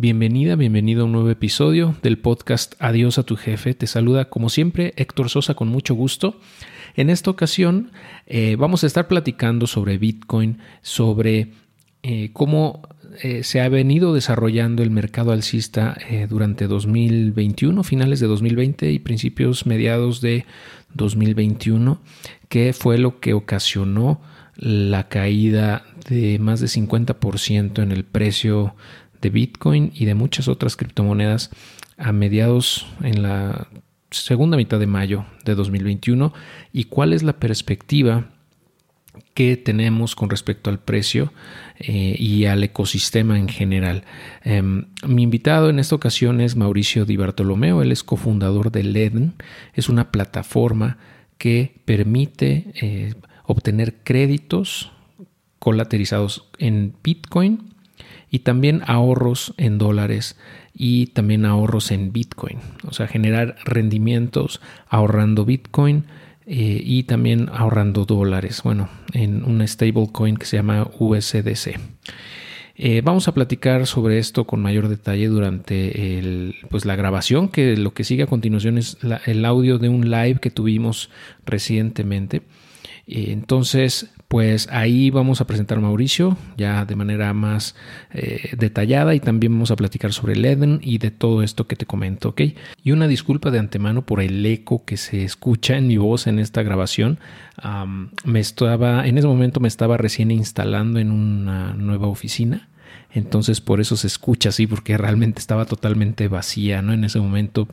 Bienvenida, bienvenido a un nuevo episodio del podcast Adiós a tu jefe. Te saluda como siempre Héctor Sosa con mucho gusto. En esta ocasión eh, vamos a estar platicando sobre Bitcoin, sobre eh, cómo eh, se ha venido desarrollando el mercado alcista durante 2021, finales de 2020 y principios mediados de 2021, que fue lo que ocasionó la caída de más de 50% en el precio de Bitcoin y de muchas otras criptomonedas a mediados en la segunda mitad de mayo de 2021 y cuál es la perspectiva que tenemos con respecto al precio eh, y al ecosistema en general. Em, mi invitado en esta ocasión es Mauricio Di Bartolomeo, él es cofundador de LEDN, es una plataforma que permite eh, obtener créditos colaterizados en Bitcoin y también ahorros en dólares y también ahorros en Bitcoin. O sea, generar rendimientos ahorrando Bitcoin eh, y también ahorrando dólares. Bueno, en una stablecoin que se llama USDC. Eh, vamos a platicar sobre esto con mayor detalle durante el, pues, la grabación, que lo que sigue a continuación es el audio de un live que tuvimos recientemente. Eh, entonces, pues ahí vamos a presentar a Mauricio ya de manera más eh, detallada y también vamos a platicar sobre el Eden y de todo esto que te comento, ¿ok? Y una disculpa de antemano por el eco que se escucha en mi voz en esta grabación. me estaba, en ese momento me estaba recién instalando en una nueva oficina. Entonces por eso se escucha así, porque realmente estaba totalmente vacía, ¿no? En ese momento.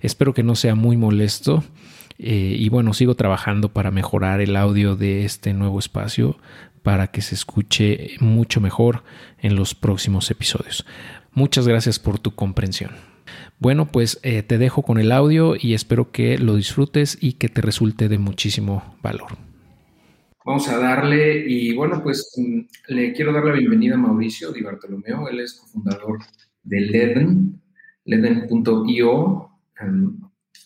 Espero que no sea muy molesto. Eh, y bueno, sigo trabajando para mejorar el audio de este nuevo espacio para que se escuche mucho mejor en los próximos episodios. Muchas gracias por tu comprensión. Bueno, pues eh, te dejo con el audio y espero que lo disfrutes y que te resulte de muchísimo valor. Vamos a darle, y bueno, pues mm, le quiero dar la bienvenida a Mauricio Di Bartolomeo, él es cofundador de Leden, leden.io.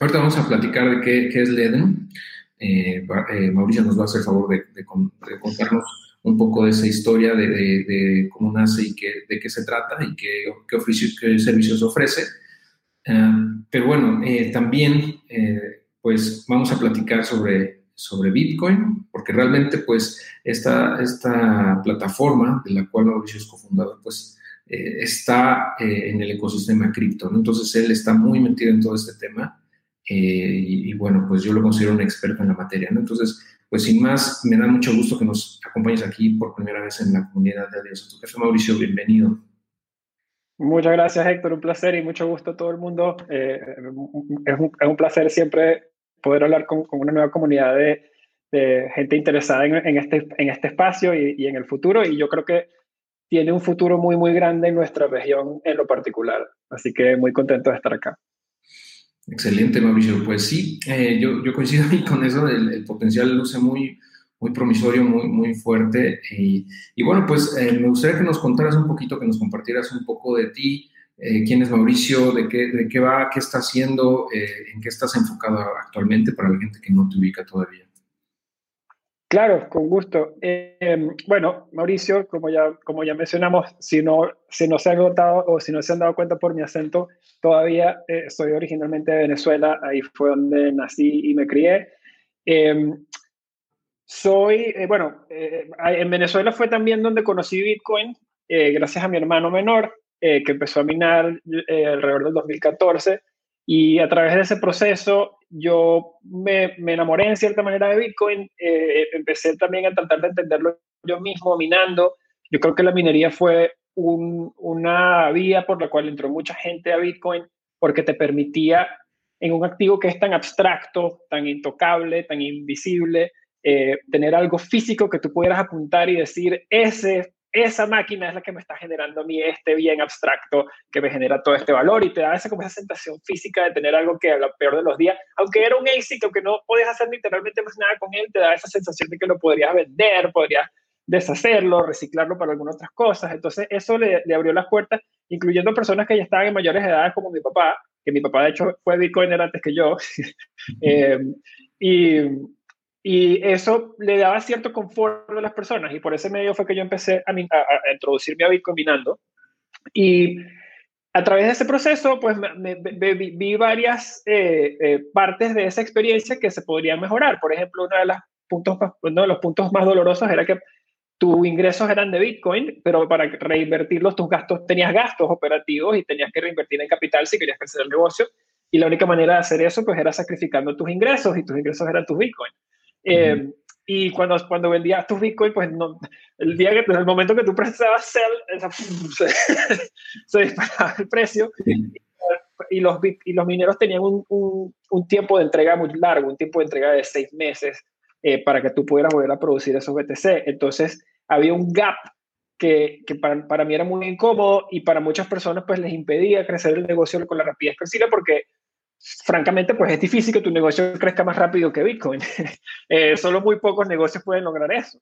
Ahorita vamos a platicar de qué, es Leden. Eh, eh, Mauricio nos va a hacer favor de, contarnos un poco de esa historia, de, cómo nace y de qué se trata y qué, qué, servicios ofrece. Eh, pero bueno, también pues vamos a platicar sobre, sobre Bitcoin, porque realmente pues esta, esta plataforma de la cual Mauricio es cofundador, pues está en el ecosistema cripto, Entonces él está muy metido en todo este tema eh, y, bueno, pues yo lo considero un experto en la materia, ¿no? Entonces, pues sin más, me da mucho gusto que nos acompañes aquí por primera vez en la comunidad de Adiós a tu jefe, Mauricio, bienvenido. Muchas gracias, Héctor, un placer y mucho gusto a todo el mundo. Eh, es, un, es, un, placer siempre poder hablar con, con una nueva comunidad de, de gente interesada en, en, este, en este espacio y, y en el futuro, y yo creo que tiene un futuro muy, muy grande en nuestra región en lo particular. Así que muy contento de estar acá. Excelente, Mauricio. Pues sí, eh, yo, yo, coincido con eso, el, potencial luce muy, muy promisorio, muy, muy fuerte. Y, bueno, pues eh, me gustaría que nos contaras un poquito, que nos compartieras un poco de ti, eh, quién es Mauricio, de qué, de qué va, qué está haciendo, en qué estás enfocado actualmente para la gente que no te ubica todavía. Claro, con gusto. Eh, bueno, Mauricio, como ya, como ya mencionamos, si no, si no se han notado o si no se han dado cuenta por mi acento, todavía eh, soy originalmente de Venezuela, ahí fue donde nací y me crié. Em, soy, eh, bueno, en Venezuela fue también donde conocí Bitcoin, gracias a mi hermano menor, que empezó a minar alrededor del 2014. Y a través de ese proceso yo me, enamoré en cierta manera de Bitcoin, eh, empecé también a tratar de entenderlo yo mismo minando. Yo creo que la minería fue una vía por la cual entró mucha gente a Bitcoin porque te permitía en un activo que es tan abstracto, tan intocable, tan invisible, eh, tener algo físico que tú pudieras apuntar y decir, ese esa máquina es la que me está generando a mí este bien abstracto que me genera todo este valor y te da esa, como esa sensación física de tener algo que a lo peor de los días, aunque era un ASIC, aunque no podías hacer literalmente más nada con él, te da esa sensación de que lo podrías vender, podrías deshacerlo, reciclarlo para algunas otras cosas. Entonces eso le, abrió las puertas, incluyendo personas que ya estaban en mayores edades como mi papá, que mi papá de hecho fue Bitcoiner antes que yo. eh, y, y eso le daba cierto confort a las personas y por ese medio fue que yo empecé a, introducirme a Bitcoin minando. Y a través de ese proceso, pues me, vi varias eh, eh, partes de esa experiencia que se podrían mejorar. Por ejemplo, uno de, los puntos, uno de los puntos más dolorosos era que tus ingresos eran de Bitcoin, pero para reinvertirlos tus gastos, tenías gastos operativos y tenías que reinvertir en capital si querías crecer el negocio. Y la única manera de hacer eso, pues era sacrificando tus ingresos y tus ingresos eran tus Bitcoin. Eh, y cuando, cuando vendías tus Bitcoin, pues no, el día que, el momento que tú prestabas sell, se, se, disparaba el precio. Y los, y los mineros tenían un, un, tiempo de entrega muy largo, un tiempo de entrega de seis meses eh, para que tú pudieras volver a producir esos BTC. Entonces, había un gap que, que para, para, mí era muy incómodo y para muchas personas pues les impedía crecer el negocio con la rapidez posible porque francamente, pues es difícil que tu negocio crezca más rápido que Bitcoin. eh, solo muy pocos negocios pueden lograr eso.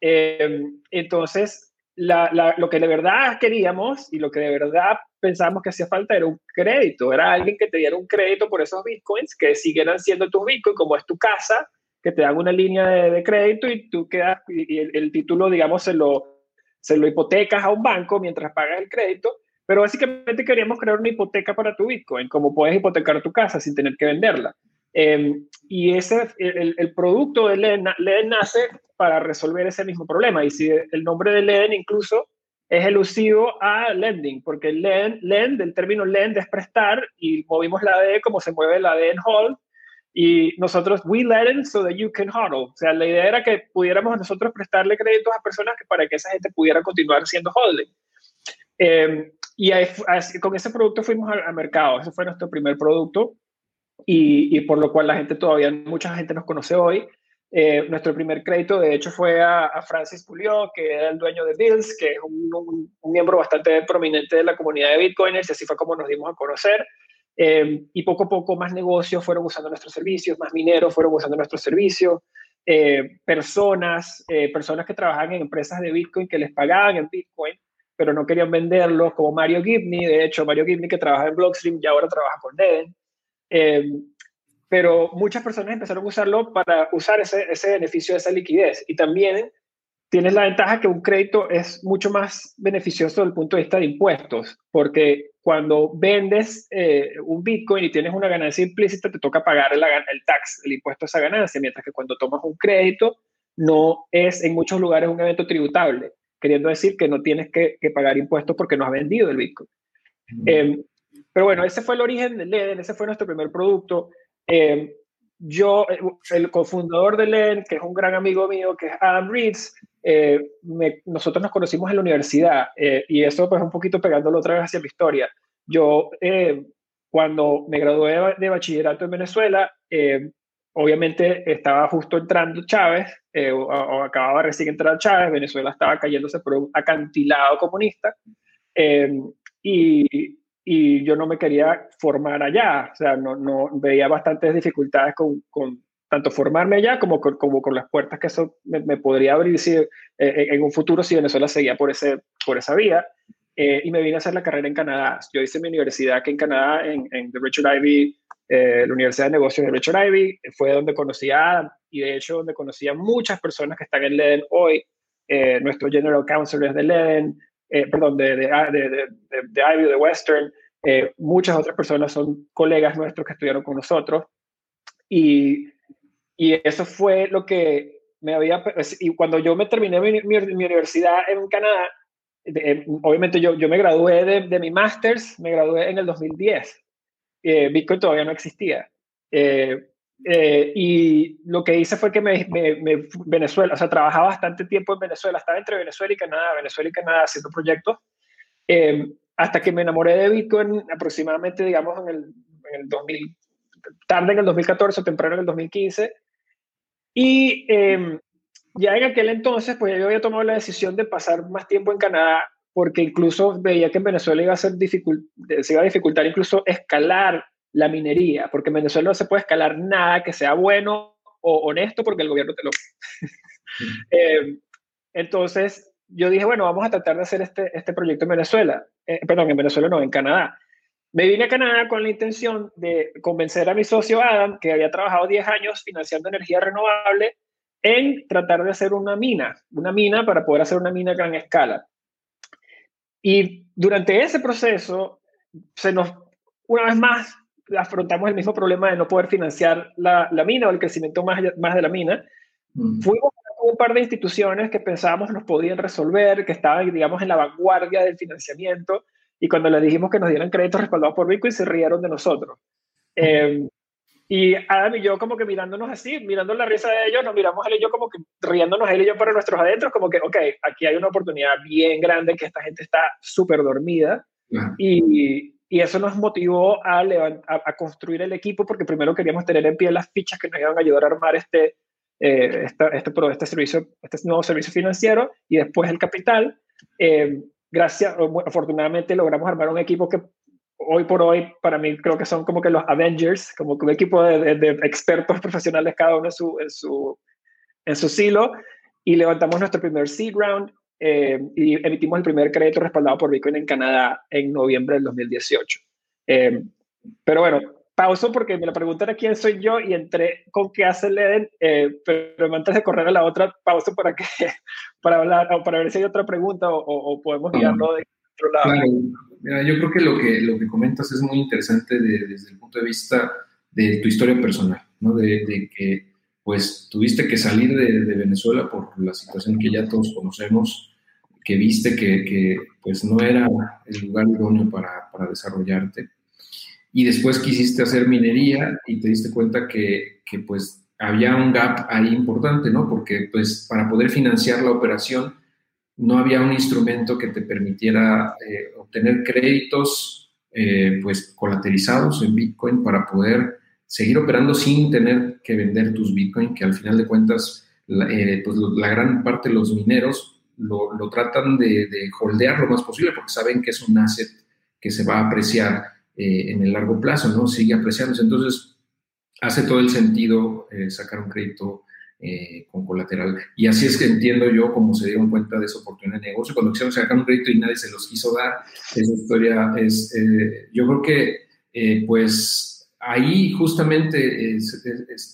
Eh, entonces, lo que de verdad queríamos y lo que de verdad pensábamos que hacía falta era un crédito, era alguien que te diera un crédito por esos bitcoins que siguieran siendo tus bitcoins, como es tu casa, que te dan una línea de, crédito y tú quedas, y el, el, título, digamos, se lo, se lo hipotecas a un banco mientras pagas el crédito pero básicamente queríamos crear una hipoteca para tu Bitcoin, como puedes hipotecar tu casa sin tener que venderla. Em, y ese, el, el, producto de Leden, nace para resolver ese mismo problema. Y si el nombre de Leden incluso es elusivo a lending, porque Lend, lend del término lend es prestar y movimos la D como se mueve la D en hold. Y nosotros, we lend so that you can hodl. O sea, la idea era que pudiéramos nosotros prestarle créditos a personas que para que esa gente pudiera continuar siendo holding. Eh, y con ese producto fuimos al, mercado, ese fue nuestro primer producto y, y, por lo cual la gente todavía, mucha gente nos conoce hoy. Eh, nuestro primer crédito, de hecho, fue a, Francis Pulió, que era el dueño de Bills, que es un, un, miembro bastante prominente de la comunidad de Bitcoiners, y así fue como nos dimos a conocer. Eh, y poco a poco más negocios fueron usando nuestros servicios, más mineros fueron usando nuestros servicios, eh, personas, personas que trabajaban en empresas de Bitcoin que les pagaban en Bitcoin pero no querían venderlos, como Mario Gibney, de hecho, Mario Gibney que trabaja en Blockstream y ahora trabaja con Neden. Eh, pero muchas personas empezaron a usarlo para usar ese, ese beneficio de esa liquidez. Y también tienes la ventaja que un crédito es mucho más beneficioso desde el punto de vista de impuestos, porque cuando vendes eh, un Bitcoin y tienes una ganancia implícita, te toca pagar el, el tax, el impuesto a esa ganancia, mientras que cuando tomas un crédito, no es en muchos lugares un evento tributable queriendo decir que no tienes que, pagar impuestos porque no has vendido el Bitcoin. Em, pero bueno, ese fue el origen de Leden, ese fue nuestro primer producto. Em, yo, el cofundador de Leden, que es un gran amigo mío, que es Adam Reeds, eh, nosotros nos conocimos en la universidad eh, y eso pues un poquito pegándolo otra vez hacia mi historia. Yo, eh, cuando me gradué de bachillerato en Venezuela, obviamente estaba justo entrando Chávez, eh, o, acababa recién entrar Chávez, Venezuela estaba cayéndose por un acantilado comunista, eh, y, y, yo no me quería formar allá, o sea, no, no veía bastantes dificultades con, con tanto formarme allá como con, como con las puertas que eso me, podría abrir si, eh, en un futuro si Venezuela seguía por, ese, por esa vía. Y me vine a hacer la carrera en Canadá. Yo hice mi universidad aquí en Canadá, en, en The Richard Ivy eh, la Universidad de Negocios de Richard Ivy, fue donde conocí a Adam y de hecho donde conocí a muchas personas que están en Leden hoy. Eh, nuestro General Counsel es de Leden, eh, perdón, de, de, de, de, Ivy, de Western. muchas otras personas son colegas nuestros que estudiaron con nosotros. Y, y eso fue lo que me había... Pues, y cuando yo me terminé mi, mi, universidad en Canadá, obviamente yo, yo me gradué de, mi máster's, me gradué en el 2010 eh, Bitcoin todavía no existía. Eh, eh, y lo que hice fue que me, Venezuela, o sea, trabajaba bastante tiempo en Venezuela, estaba entre Venezuela y Canadá, Venezuela y Canadá haciendo proyectos, hasta que me enamoré de Bitcoin aproximadamente, digamos, en el, en el 2000, tarde en el 2014 o temprano en el 2015. Y ya en aquel entonces, pues yo había tomado la decisión de pasar más tiempo en Canadá porque incluso veía que en Venezuela iba a ser se iba a dificultar incluso escalar la minería, porque en Venezuela no se puede escalar nada que sea bueno o honesto porque el gobierno te lo... eh, entonces, yo dije, bueno, vamos a tratar de hacer este, este proyecto en Venezuela, eh, perdón, en Venezuela no, en Canadá. Me vine a Canadá con la intención de convencer a mi socio Adam, que había trabajado 10 años financiando energía renovable, en tratar de hacer una mina, una mina para poder hacer una mina a gran escala. Y durante ese proceso, se nos, una vez más, afrontamos el mismo problema de no poder financiar la, la mina o el crecimiento más, más de la mina. Mm. Fuimos a un par de instituciones que pensábamos nos podían resolver, que estaban, digamos, en la vanguardia del financiamiento, y cuando les dijimos que nos dieran créditos respaldados por Bitcoin, se rieron de nosotros. Eh, y Adam y yo como que mirándonos así, mirando la risa de ellos, nos miramos él y yo como que riéndonos él y yo para nuestros adentros, como que, ok, aquí hay una oportunidad bien grande que esta gente está súper dormida. Y, y, eso nos motivó a, a, construir el equipo porque primero queríamos tener en pie las fichas que nos iban a ayudar a armar este, eh, este, este, servicio, este nuevo servicio financiero y después el capital. Eh, gracias, afortunadamente logramos armar un equipo que hoy por hoy, para mí, creo que son como que los Avengers, como que un equipo de, expertos profesionales, cada uno en su, en su, en su silo, y levantamos nuestro primer seed round eh, y emitimos el primer crédito respaldado por Bitcoin en Canadá en noviembre del 2018. Eh, pero bueno, pauso porque me la pregunta era quién soy yo y entré con qué hace Leden, eh, pero antes de correr a la otra, pauso para, que, para, hablar, o para ver si hay otra pregunta o, podemos guiarlo de otro lado. Mira, yo creo que lo que, lo que comentas es muy interesante desde el punto de vista de tu historia personal, ¿no? De, que pues tuviste que salir de, Venezuela por la situación que ya todos conocemos, que viste que, que pues no era el lugar idóneo para, para, desarrollarte. Y después quisiste hacer minería y te diste cuenta que, que pues había un gap ahí importante, ¿no? Porque pues para poder financiar la operación no había un instrumento que te permitiera eh, obtener créditos eh, pues colaterizados en Bitcoin para poder seguir operando sin tener que vender tus Bitcoin, que al final de cuentas la, eh, pues la gran parte de los mineros lo, tratan de, de, holdear lo más posible porque saben que es un asset que se va a apreciar en el largo plazo, ¿no? Sigue apreciándose. Entonces, hace todo el sentido sacar un crédito eh, con colateral. Y así es que entiendo yo cómo se dieron cuenta de esa oportunidad de negocio. Cuando quisieron sacar un crédito y nadie se los quiso dar, esa historia es, eh, yo creo que eh, pues ahí justamente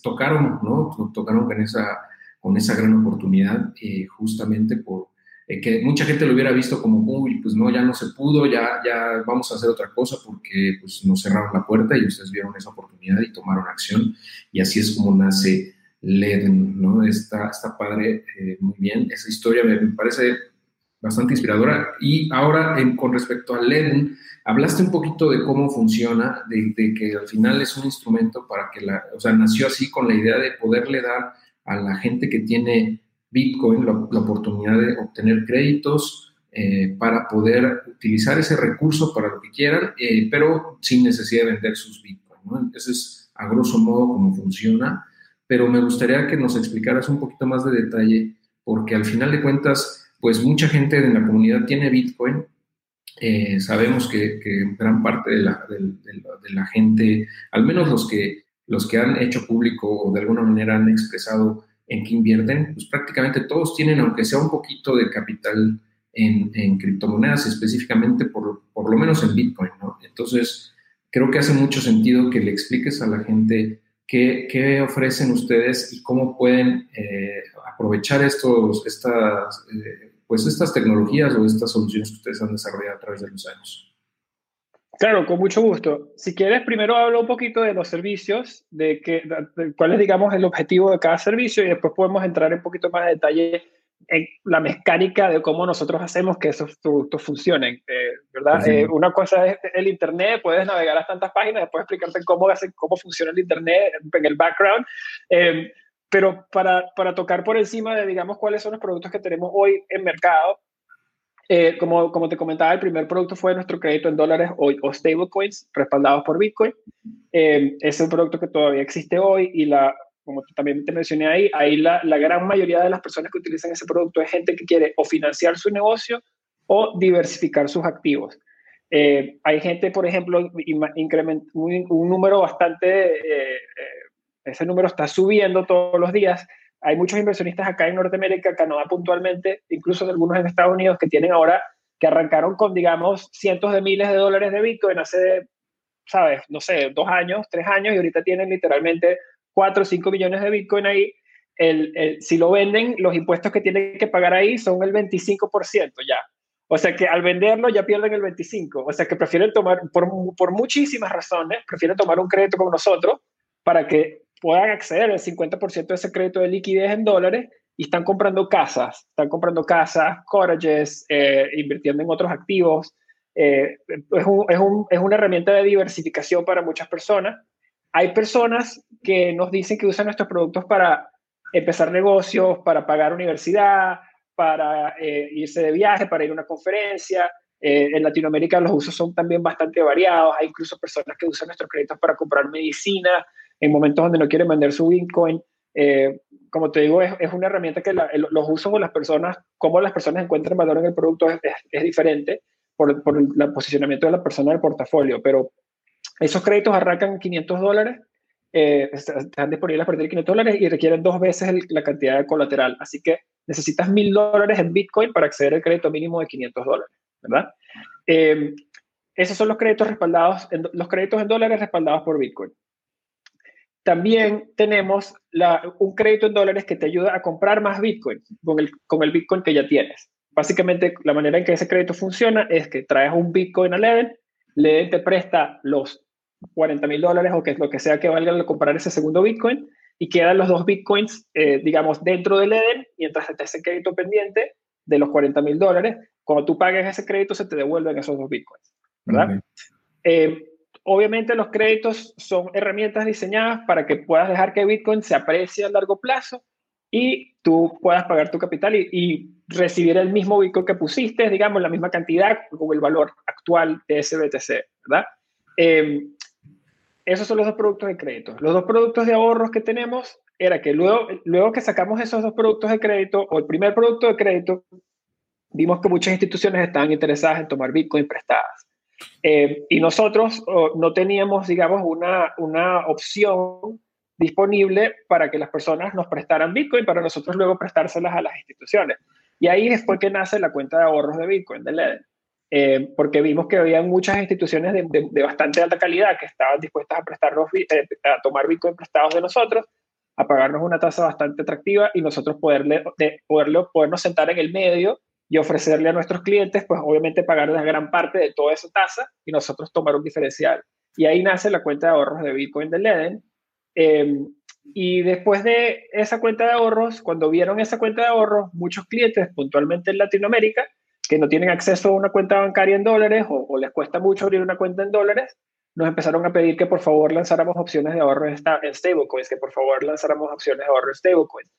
tocaron, ¿no? Tocaron con esa, con esa gran oportunidad justamente por que mucha gente lo hubiera visto como, uy, pues no, ya no se pudo, ya, ya vamos a hacer otra cosa porque pues nos cerraron la puerta y ustedes vieron esa oportunidad y tomaron acción y así es como nace Leden, ¿no? Está, está padre, eh, muy bien. Esa historia me, parece bastante inspiradora. Y ahora, con respecto a Leden, hablaste un poquito de cómo funciona, de, que al final es un instrumento para que la, o sea, nació así con la idea de poderle dar a la gente que tiene Bitcoin la, oportunidad de obtener créditos eh, para poder utilizar ese recurso para lo que quieran, eh, pero sin necesidad de vender sus Bitcoin, ¿no? Entonces, a grosso modo, cómo funciona pero me gustaría que nos explicaras un poquito más de detalle, porque al final de cuentas, pues mucha gente en la comunidad tiene Bitcoin. Eh, sabemos que, gran parte de la, gente, al menos los que, los que han hecho público o de alguna manera han expresado en qué invierten, pues prácticamente todos tienen, aunque sea un poquito de capital en, criptomonedas, específicamente por, por, lo menos en Bitcoin. Entonces, creo que hace mucho sentido que le expliques a la gente ¿Qué, ofrecen ustedes y cómo pueden eh, aprovechar estos, estas, eh, pues estas tecnologías o estas soluciones que ustedes han desarrollado a través de los años? Claro, con mucho gusto. Si quieres, primero hablo un poquito de los servicios, de, que, cuál es, digamos, el objetivo de cada servicio y después podemos entrar en un poquito más de detalle en la mecánica de cómo nosotros hacemos que esos productos funcionen, eh, ¿verdad? Eh, una cosa es el Internet, puedes navegar a tantas páginas, después explicarte cómo, hace, cómo funciona el Internet en el background, eh, pero para, para, tocar por encima de, digamos, cuáles son los productos que tenemos hoy en mercado, como, como te comentaba, el primer producto fue nuestro crédito en dólares o, o stablecoins respaldados por Bitcoin. es un producto que todavía existe hoy y la como también te mencioné ahí, ahí la, la, gran mayoría de las personas que utilizan ese producto es gente que quiere o financiar su negocio o diversificar sus activos. Eh, hay gente, por ejemplo, increment, un, número bastante, eh, eh, ese número está subiendo todos los días. Hay muchos inversionistas acá en Norteamérica, Canadá puntualmente, incluso algunos en Estados Unidos, que tienen ahora, que arrancaron con, digamos, cientos de miles de dólares de Bitcoin hace, ¿sabes? No sé, dos años, tres años, y ahorita tienen literalmente 4 o 5 millones de Bitcoin ahí, el, si lo venden, los impuestos que tienen que pagar ahí son el 25% ya. O sea que al venderlo ya pierden el 25. O sea que prefieren tomar, por, por muchísimas razones, prefieren tomar un crédito con nosotros para que puedan acceder al 50% de ese crédito de liquidez en dólares y están comprando casas, están comprando casas, cottages, eh, invirtiendo en otros activos. Eh, es, un, es, un, es, una herramienta de diversificación para muchas personas. Hay personas que nos dicen que usan nuestros productos para empezar negocios, para pagar universidad, para eh, irse de viaje, para ir a una conferencia. Eh, en Latinoamérica los usos son también bastante variados. Hay incluso personas que usan nuestros créditos para comprar medicina en momentos donde no quieren vender su Bitcoin. Eh, como te digo, es, una herramienta que los usos o las personas, cómo las personas encuentran valor en el producto es, es, diferente por, por, el posicionamiento de la persona del portafolio. Pero esos créditos arrancan 500 dólares, están disponibles a partir de 500 dólares y requieren dos veces la cantidad de colateral. Así que necesitas mil dólares en Bitcoin para acceder al crédito mínimo de 500 dólares, ¿verdad? Eh, esos son los créditos respaldados, los créditos en dólares respaldados por Bitcoin. También tenemos un crédito en dólares que te ayuda a comprar más Bitcoin con el, con el Bitcoin que ya tienes. Básicamente, la manera en que ese crédito funciona es que traes un Bitcoin a Leden, Leden te presta los 40 mil dólares o que lo que sea que valga comprar ese segundo Bitcoin y quedan los dos bitcoins, eh, digamos, dentro del EDEN, mientras te ese crédito pendiente de los 40 mil dólares. Cuando tú pagues ese crédito, se te devuelven esos dos bitcoins, ¿verdad? Eh, obviamente los créditos son herramientas diseñadas para que puedas dejar que Bitcoin se aprecie a largo plazo y tú puedas pagar tu capital y, recibir el mismo Bitcoin que pusiste, digamos, la misma cantidad con el valor actual de ese BTC, ¿verdad? Eh, esos son los dos productos de crédito. Los dos productos de ahorros que tenemos era que luego, luego que sacamos esos dos productos de crédito o el primer producto de crédito, vimos que muchas instituciones estaban interesadas en tomar Bitcoin prestadas. Eh, y nosotros no teníamos, digamos, una, una opción disponible para que las personas nos prestaran Bitcoin para nosotros luego prestárselas a las instituciones. Y ahí fue que nace la cuenta de ahorros de Bitcoin, de LED. Eh, porque vimos que había muchas instituciones de, bastante alta calidad que estaban dispuestas a prestarnos, eh, a tomar Bitcoin prestados de nosotros, a pagarnos una tasa bastante atractiva y nosotros poderle, de, poderle, podernos sentar en el medio y ofrecerle a nuestros clientes, pues obviamente pagar una gran parte de toda esa tasa y nosotros tomar un diferencial. Y ahí nace la cuenta de ahorros de Bitcoin de Leden. Eh, y después de esa cuenta de ahorros, cuando vieron esa cuenta de ahorros, muchos clientes, puntualmente en Latinoamérica, que no tienen acceso a una cuenta bancaria en dólares o, les cuesta mucho abrir una cuenta en dólares, nos empezaron a pedir que por favor lanzáramos opciones de ahorro en stablecoins, que por favor lanzáramos opciones de ahorro en stablecoins.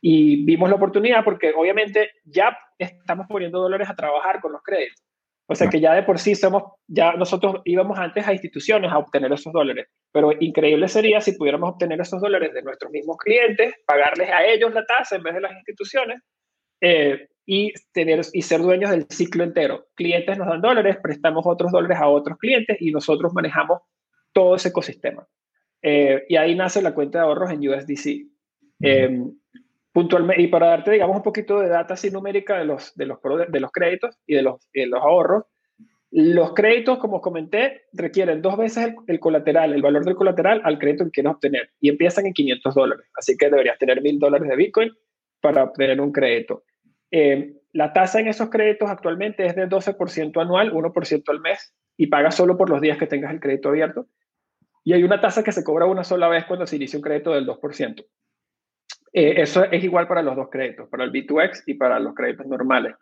Y vimos la oportunidad porque obviamente ya estamos poniendo dólares a trabajar con los créditos. O sea que ya de por sí somos, ya nosotros íbamos antes a instituciones a obtener esos dólares, pero increíble sería si pudiéramos obtener esos dólares de nuestros mismos clientes, pagarles a ellos la tasa en vez de las instituciones, eh, y, tener, y ser dueños del ciclo entero. Clientes nos dan dólares, prestamos otros dólares a otros clientes y nosotros manejamos todo ese ecosistema. Eh, y ahí nace la cuenta de ahorros en USDC. Eh, puntualmente, y para darte, digamos, un poquito de data así numérica de los, de los, de los créditos y de los, de los ahorros, los créditos, como comenté, requieren dos veces el, colateral, el valor del colateral al crédito que quieres obtener y empiezan en 500 dólares. Así que deberías tener 1000 dólares de Bitcoin para obtener un crédito. Eh, la tasa en esos créditos actualmente es de 12% anual, 1% al mes, y pagas solo por los días que tengas el crédito abierto. Y hay una tasa que se cobra una sola vez cuando se inicia un crédito del 2%. Eh, eso es igual para los dos créditos, para el B2X y para los créditos normales.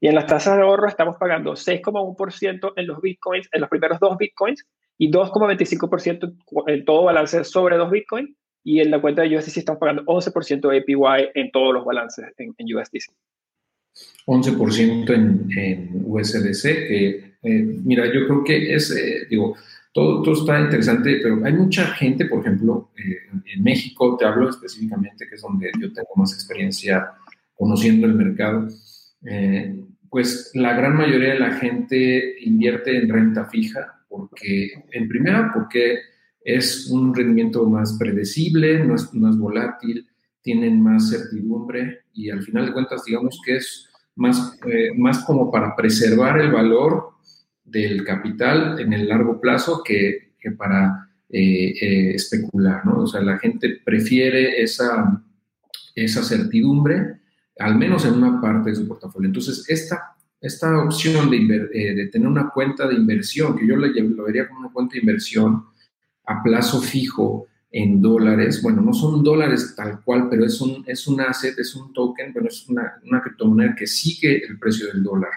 Y en las tasas de ahorro estamos pagando 6,1% en los bitcoins, en los primeros dos bitcoins, y 2,25% en todo balance sobre dos bitcoins. Y en la cuenta de USDC estamos pagando 11% de APY en todos los balances en, USDC. 11% en, USDC, eh, mira, yo creo que es, eh, digo, todo, todo, está interesante, pero hay mucha gente, por ejemplo, eh, en México, te hablo específicamente, que es donde yo tengo más experiencia conociendo el mercado, pues la gran mayoría de la gente invierte en renta fija, porque, en primera, porque es un rendimiento más predecible, no es, es volátil, tienen más certidumbre y al final de cuentas digamos que es más, eh, más como para preservar el valor del capital en el largo plazo que, para eh, eh, especular, ¿no? O sea, la gente prefiere esa, esa certidumbre, al menos en una parte de su portafolio. Entonces, esta, esta opción de, eh, tener una cuenta de inversión, que yo lo vería como una cuenta de inversión a plazo fijo en dólares, bueno, no son dólares tal cual, pero es un, es un asset, es un token, bueno, es una, una criptomoneda que sigue el precio del dólar,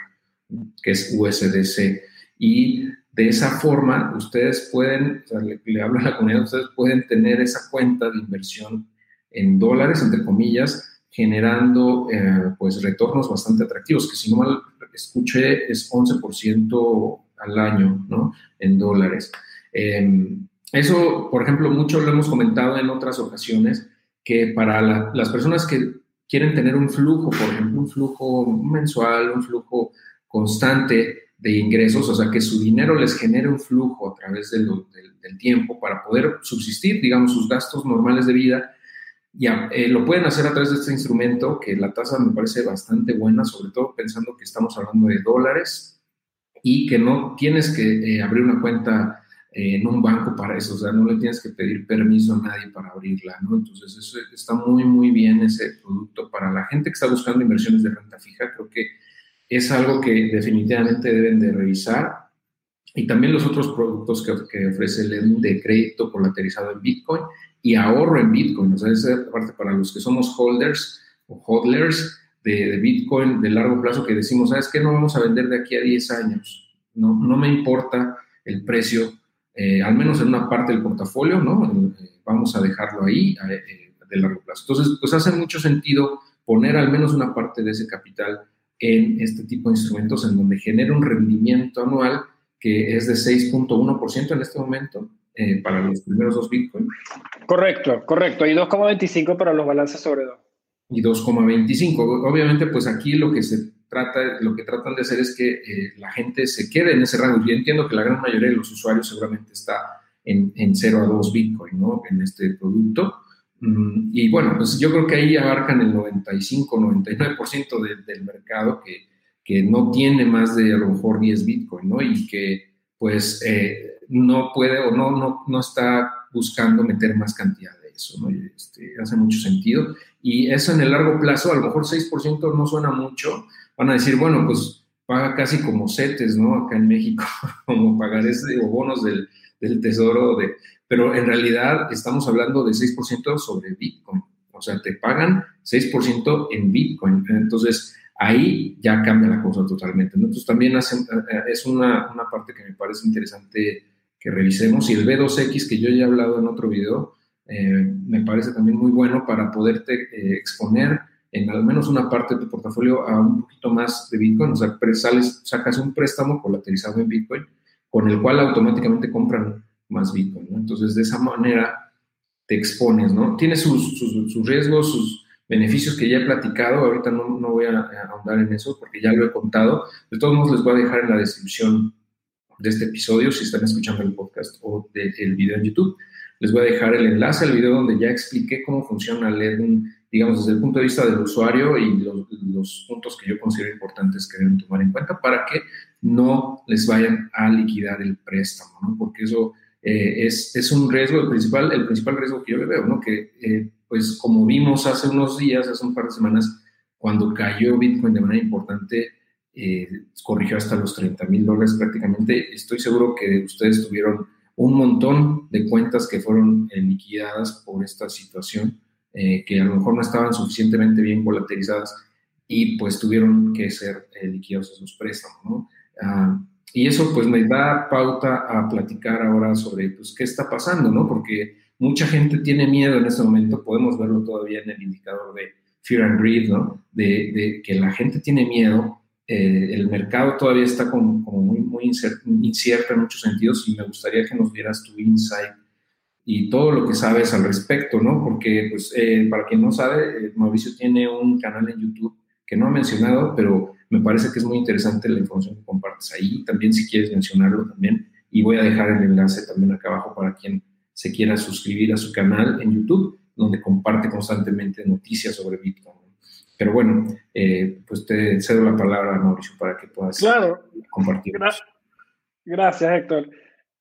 que es USDC. Y de esa forma, ustedes pueden, o sea, le, hablo a la comunidad, ustedes pueden tener esa cuenta de inversión en dólares, entre comillas, generando eh, pues retornos bastante atractivos, que si no mal escuché es 11% al año, ¿no? En dólares. Eh, eso, por ejemplo, mucho lo hemos comentado en otras ocasiones, que para las personas que quieren tener un flujo, por ejemplo, un flujo mensual, un flujo constante de ingresos, o sea, que su dinero les genere un flujo a través del, tiempo para poder subsistir, digamos, sus gastos normales de vida, ya, eh, lo pueden hacer a través de este instrumento, que la tasa me parece bastante buena, sobre todo pensando que estamos hablando de dólares y que no tienes que eh, abrir una cuenta eh, en un banco para eso, o sea, no le tienes que pedir permiso a nadie para abrirla, ¿no? Entonces, eso está muy, muy bien ese producto para la gente que está buscando inversiones de renta fija, creo que es algo que definitivamente deben de revisar. Y también los otros productos que, ofrece el de crédito colateralizado en Bitcoin y ahorro en Bitcoin. O sea, esa parte para los que somos holders o hodlers de, Bitcoin de largo plazo que decimos, ¿sabes qué? No vamos a vender de aquí a 10 años. No, no me importa el precio, eh, al menos en una parte del portafolio, ¿no? Eh, vamos a dejarlo ahí eh, de largo plazo. Entonces, pues hace mucho sentido poner al menos una parte de ese capital en este tipo de instrumentos en donde genera un rendimiento anual que es de 6.1% en este momento eh, para los primeros dos Bitcoin. Correcto, correcto. Y 2,25 para los balances sobre dos. Y 2,25. Obviamente, pues aquí lo que se trata, lo que tratan de hacer es que eh, la gente se quede en ese rango. Yo entiendo que la gran mayoría de los usuarios seguramente está en, en 0 a 2 Bitcoin, ¿no? En este producto. Mm, y bueno, pues yo creo que ahí abarcan el 95, 99% del mercado que, que no tiene más de a lo mejor 10 Bitcoin, ¿no? Y que pues eh, no puede o no, no, no está buscando meter más cantidad de eso, ¿no? Este, hace mucho sentido. Y eso en el largo plazo, a lo mejor 6% no suena mucho. Van a decir, bueno, pues paga casi como CETES, ¿no? Acá en México, como pagar ese, o bonos del, del tesoro, de, pero en realidad estamos hablando de 6% sobre Bitcoin. O sea, te pagan 6% en Bitcoin. Entonces, ahí ya cambia la cosa totalmente. Entonces, también hacen, eh, es una, una parte que me parece interesante que revisemos. Y el B2X, que yo ya he hablado en otro video, eh, me parece también muy bueno para poderte eh, exponer en al menos una parte de tu portafolio a un poquito más de Bitcoin. O sea, sales, sacas un préstamo colateralizado en Bitcoin con el cual automáticamente compran más Bitcoin. Entonces, de esa manera te expones, ¿no? Tiene sus, sus, riesgos, sus beneficios que ya he platicado. Ahorita no, no voy a, ahondar en eso porque ya lo he contado. De todos modos, les voy a dejar en la descripción de este episodio, si están escuchando el podcast o del video en YouTube. Les voy a dejar el enlace al video donde ya expliqué cómo funciona Ledger, digamos, desde el punto de vista del usuario y los, puntos que yo considero importantes que deben tomar en cuenta para que no les vayan a liquidar el préstamo, ¿no? Porque eso eh, es, es, un riesgo, el principal, el principal riesgo que yo le veo, ¿no? Que, eh, pues, como vimos hace unos días, hace un par de semanas, cuando cayó Bitcoin de manera importante, eh, corrigió hasta los 30 mil dólares prácticamente. Estoy seguro que ustedes tuvieron un montón de cuentas que fueron eh, liquidadas por esta situación, eh, que a lo mejor no estaban suficientemente bien colaterizadas y pues tuvieron que ser eh, liquidados esos préstamos, ¿no? Ah, y eso pues me da pauta a platicar ahora sobre pues qué está pasando, ¿no? Porque mucha gente tiene miedo en este momento, podemos verlo todavía en el indicador de Fear and Greed, ¿no? De, de que la gente tiene miedo eh, el mercado todavía está como, muy, muy incierto, en muchos sentidos y me gustaría que nos dieras tu insight y todo lo que sabes al respecto, ¿no? Porque, pues, eh, para quien no sabe, eh, Mauricio tiene un canal en YouTube que no ha mencionado, pero me parece que es muy interesante la información que compartes ahí. También, si quieres mencionarlo, también. Y voy a dejar el enlace también acá abajo para quien se quiera suscribir a su canal en YouTube, donde comparte constantemente noticias sobre Bitcoin. Pero bueno, eh, pues te cedo la palabra, Mauricio, para que puedas claro. compartir. Gracias, Héctor.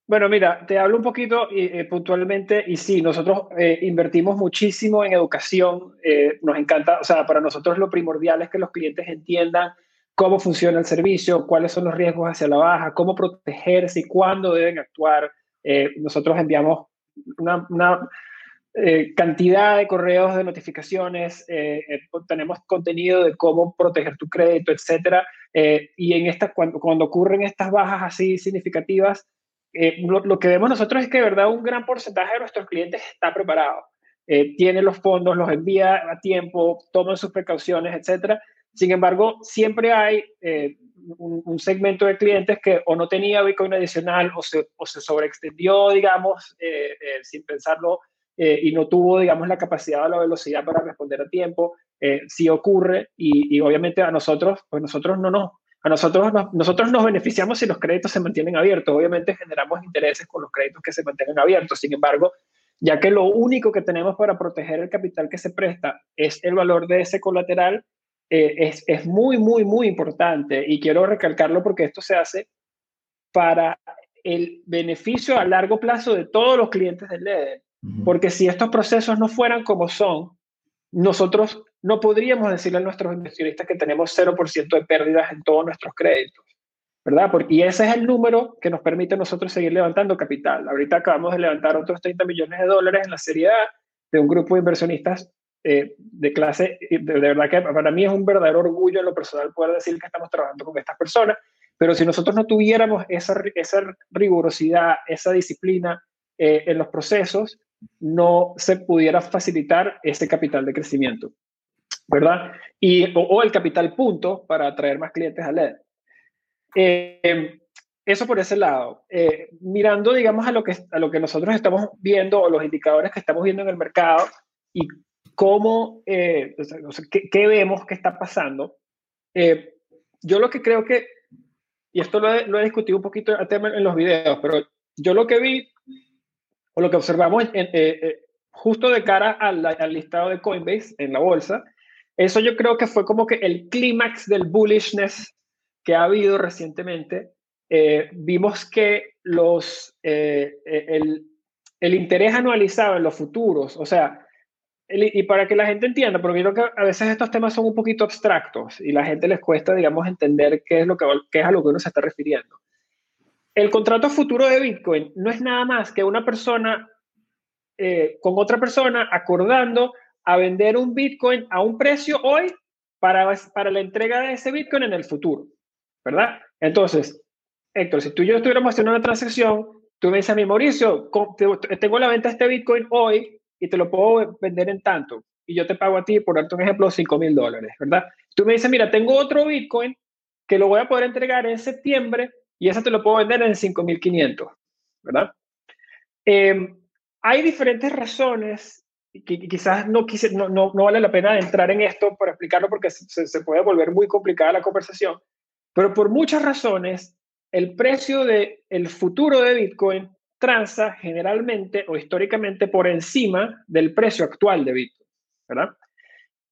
Bueno, mira, te hablo un poquito eh, puntualmente y sí, nosotros eh, invertimos muchísimo en educación, nos encanta, o sea, para nosotros lo primordial es que los clientes entiendan cómo funciona el servicio, cuáles son los riesgos hacia la baja, cómo protegerse y cuándo deben actuar. Eh, nosotros enviamos una, eh, cantidad de correos de notificaciones, eh, tenemos contenido de cómo proteger tu crédito, etcétera. y en esta, cuando, cuando ocurren estas bajas así significativas, lo, lo, que vemos nosotros es que de verdad un gran porcentaje de nuestros clientes está preparado. tiene los fondos, los envía a tiempo, toman sus precauciones, etcétera. Sin embargo, siempre hay eh, un, segmento de clientes que o no tenía Bitcoin adicional o se, o se sobreextendió, digamos, eh, eh, sin pensarlo y no tuvo, digamos, la capacidad o la velocidad para responder a tiempo. sí ocurre y, obviamente a nosotros, pues nosotros no nos, a nosotros, nosotros nos beneficiamos si los créditos se mantienen abiertos. Obviamente generamos intereses con los créditos que se mantengan abiertos. Sin embargo, ya que lo único que tenemos para proteger el capital que se presta es el valor de ese colateral, eh, es, es, muy, muy, muy importante y quiero recalcarlo porque esto se hace para el beneficio a largo plazo de todos los clientes del LEDER. Porque si estos procesos no fueran como son, nosotros no podríamos decirle a nuestros inversionistas que tenemos 0% de pérdidas en todos nuestros créditos, ¿verdad? Porque, y ese es el número que nos permite a nosotros seguir levantando capital. Ahorita acabamos de levantar otros 30 millones de dólares en la Serie A de un grupo de inversionistas eh, de clase, de, verdad que para mí es un verdadero orgullo en lo personal poder decir que estamos trabajando con estas personas, pero si nosotros no tuviéramos esa, esa rigurosidad, esa disciplina eh, en los procesos, no se pudiera facilitar ese capital de crecimiento, ¿verdad? Y, o, el capital punto para atraer más clientes a LED. Eh, eso por ese lado. mirando, digamos, a lo, que, a lo que nosotros estamos viendo o los indicadores que estamos viendo en el mercado y cómo, eh, qué, vemos que está pasando. Eh, yo lo que creo que, y esto lo he, discutido un poquito en los videos, pero yo lo que vi, o lo que observamos eh, justo de cara al, al, listado de Coinbase en la bolsa, eso yo creo que fue como que el clímax del bullishness que ha habido recientemente. vimos que los, el, el interés anualizado en los futuros, o sea, y para que la gente entienda, porque a veces estos temas son un poquito abstractos y la gente les cuesta, digamos, entender qué es, lo que, qué es a lo que uno se está refiriendo. El contrato futuro de Bitcoin no es nada más que una persona eh, con otra persona acordando a vender un Bitcoin a un precio hoy para, para la entrega de ese Bitcoin en el futuro, ¿verdad? Entonces, Héctor, si tú y yo estuviéramos haciendo una transacción, tú me dices a mí, Mauricio, tengo la venta de este Bitcoin hoy y te lo puedo vender en tanto. Y yo te pago a ti, por darte un ejemplo, 5 mil dólares, ¿verdad? Tú me dices, mira, tengo otro Bitcoin que lo voy a poder entregar en septiembre y ese te lo puedo vender en 5.500, ¿verdad? Em, hay diferentes razones que quizás no, quise, no, no, no, vale la pena entrar en esto para explicarlo porque se, puede volver muy complicada la conversación, pero por muchas razones el precio del el futuro de Bitcoin transa generalmente o históricamente por encima del precio actual de Bitcoin, ¿verdad?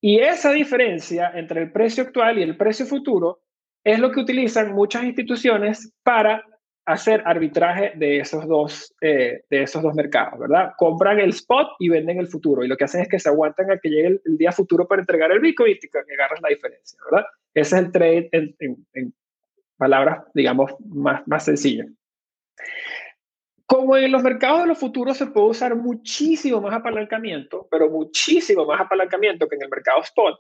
Y esa diferencia entre el precio actual y el precio futuro es lo que utilizan muchas instituciones para hacer arbitraje de esos dos, eh, de esos dos mercados, ¿verdad? Compran el spot y venden el futuro. Y lo que hacen es que se aguantan a que llegue el, día futuro para entregar el Bitcoin y que agarras la diferencia, ¿verdad? Ese es el trade en, en palabras, digamos, más, más sencillas. Como en los mercados de los futuros se puede usar muchísimo más apalancamiento, pero muchísimo más apalancamiento que en el mercado spot,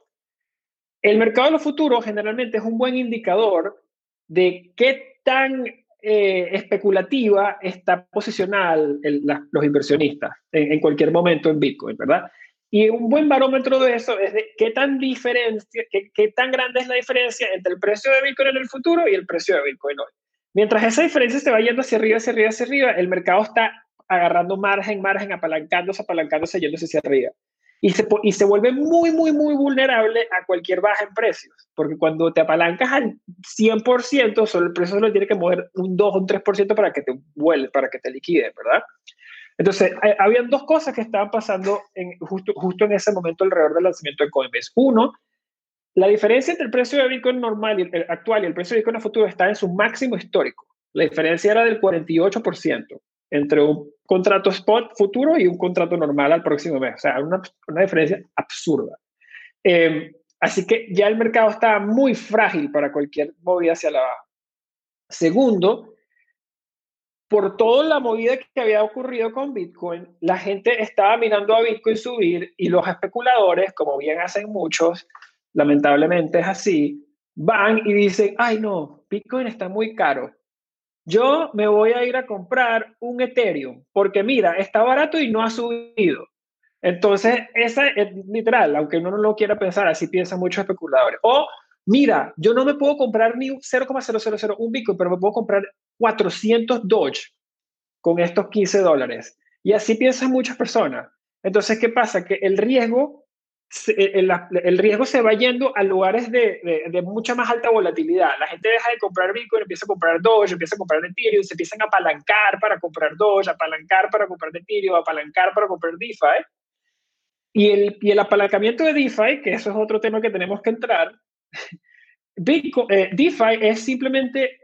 el mercado de los futuros generalmente es un buen indicador de qué tan eh, especulativa está posicionada los inversionistas en, cualquier momento en Bitcoin, ¿verdad? Y un buen barómetro de eso es de qué tan, diferencia, qué, qué tan grande es la diferencia entre el precio de Bitcoin en el futuro y el precio de Bitcoin hoy. Mientras esa diferencia se va yendo hacia arriba, hacia arriba, hacia arriba, el mercado está agarrando margen, margen, apalancándose, apalancándose, yéndose hacia arriba. Y se, y se vuelve muy, muy, muy vulnerable a cualquier baja en precios. Porque cuando te apalancas al 100%, solo el precio solo tiene que mover un 2 o un 3% para que te vuelva, para que te liquide, ¿verdad? Entonces, habían dos cosas que estaban pasando en, justo, justo en ese momento alrededor del lanzamiento de Coinbase. Uno, la diferencia entre el precio de Bitcoin normal y el, actual y el precio de Bitcoin a futuro está en su máximo histórico. La diferencia era del 48% entre un contrato spot futuro y un contrato normal al próximo mes. O sea, una, una diferencia absurda. Eh, Así que ya el mercado estaba muy frágil para cualquier movida hacia la baja. Segundo, por toda la movida que había ocurrido con Bitcoin, la gente estaba mirando a Bitcoin subir y los especuladores, como bien hacen muchos, lamentablemente es así, van y dicen, ay no, Bitcoin está muy caro. Yo me voy a ir a comprar un Ethereum porque mira, está barato y no ha subido. Entonces, esa es literal, aunque uno no lo quiera pensar, así piensan muchos especuladores. O, mira, yo no me puedo comprar ni 0,0001 Bitcoin, pero me puedo comprar 400 Doge con estos 15 dólares. Y así piensan muchas personas. Entonces, ¿qué pasa? Que el riesgo, el, el riesgo se va yendo a lugares de, de, mucha más alta volatilidad. La gente deja de comprar Bitcoin, empieza a comprar Doge, empieza a comprar Ethereum, se empiezan a apalancar para comprar Doge, apalancar para comprar Ethereum, apalancar para comprar DeFi. Y el, y el apalancamiento de DeFi, que eso es otro tema que tenemos que entrar, Bitcoin, eh, DeFi es simplemente, eh,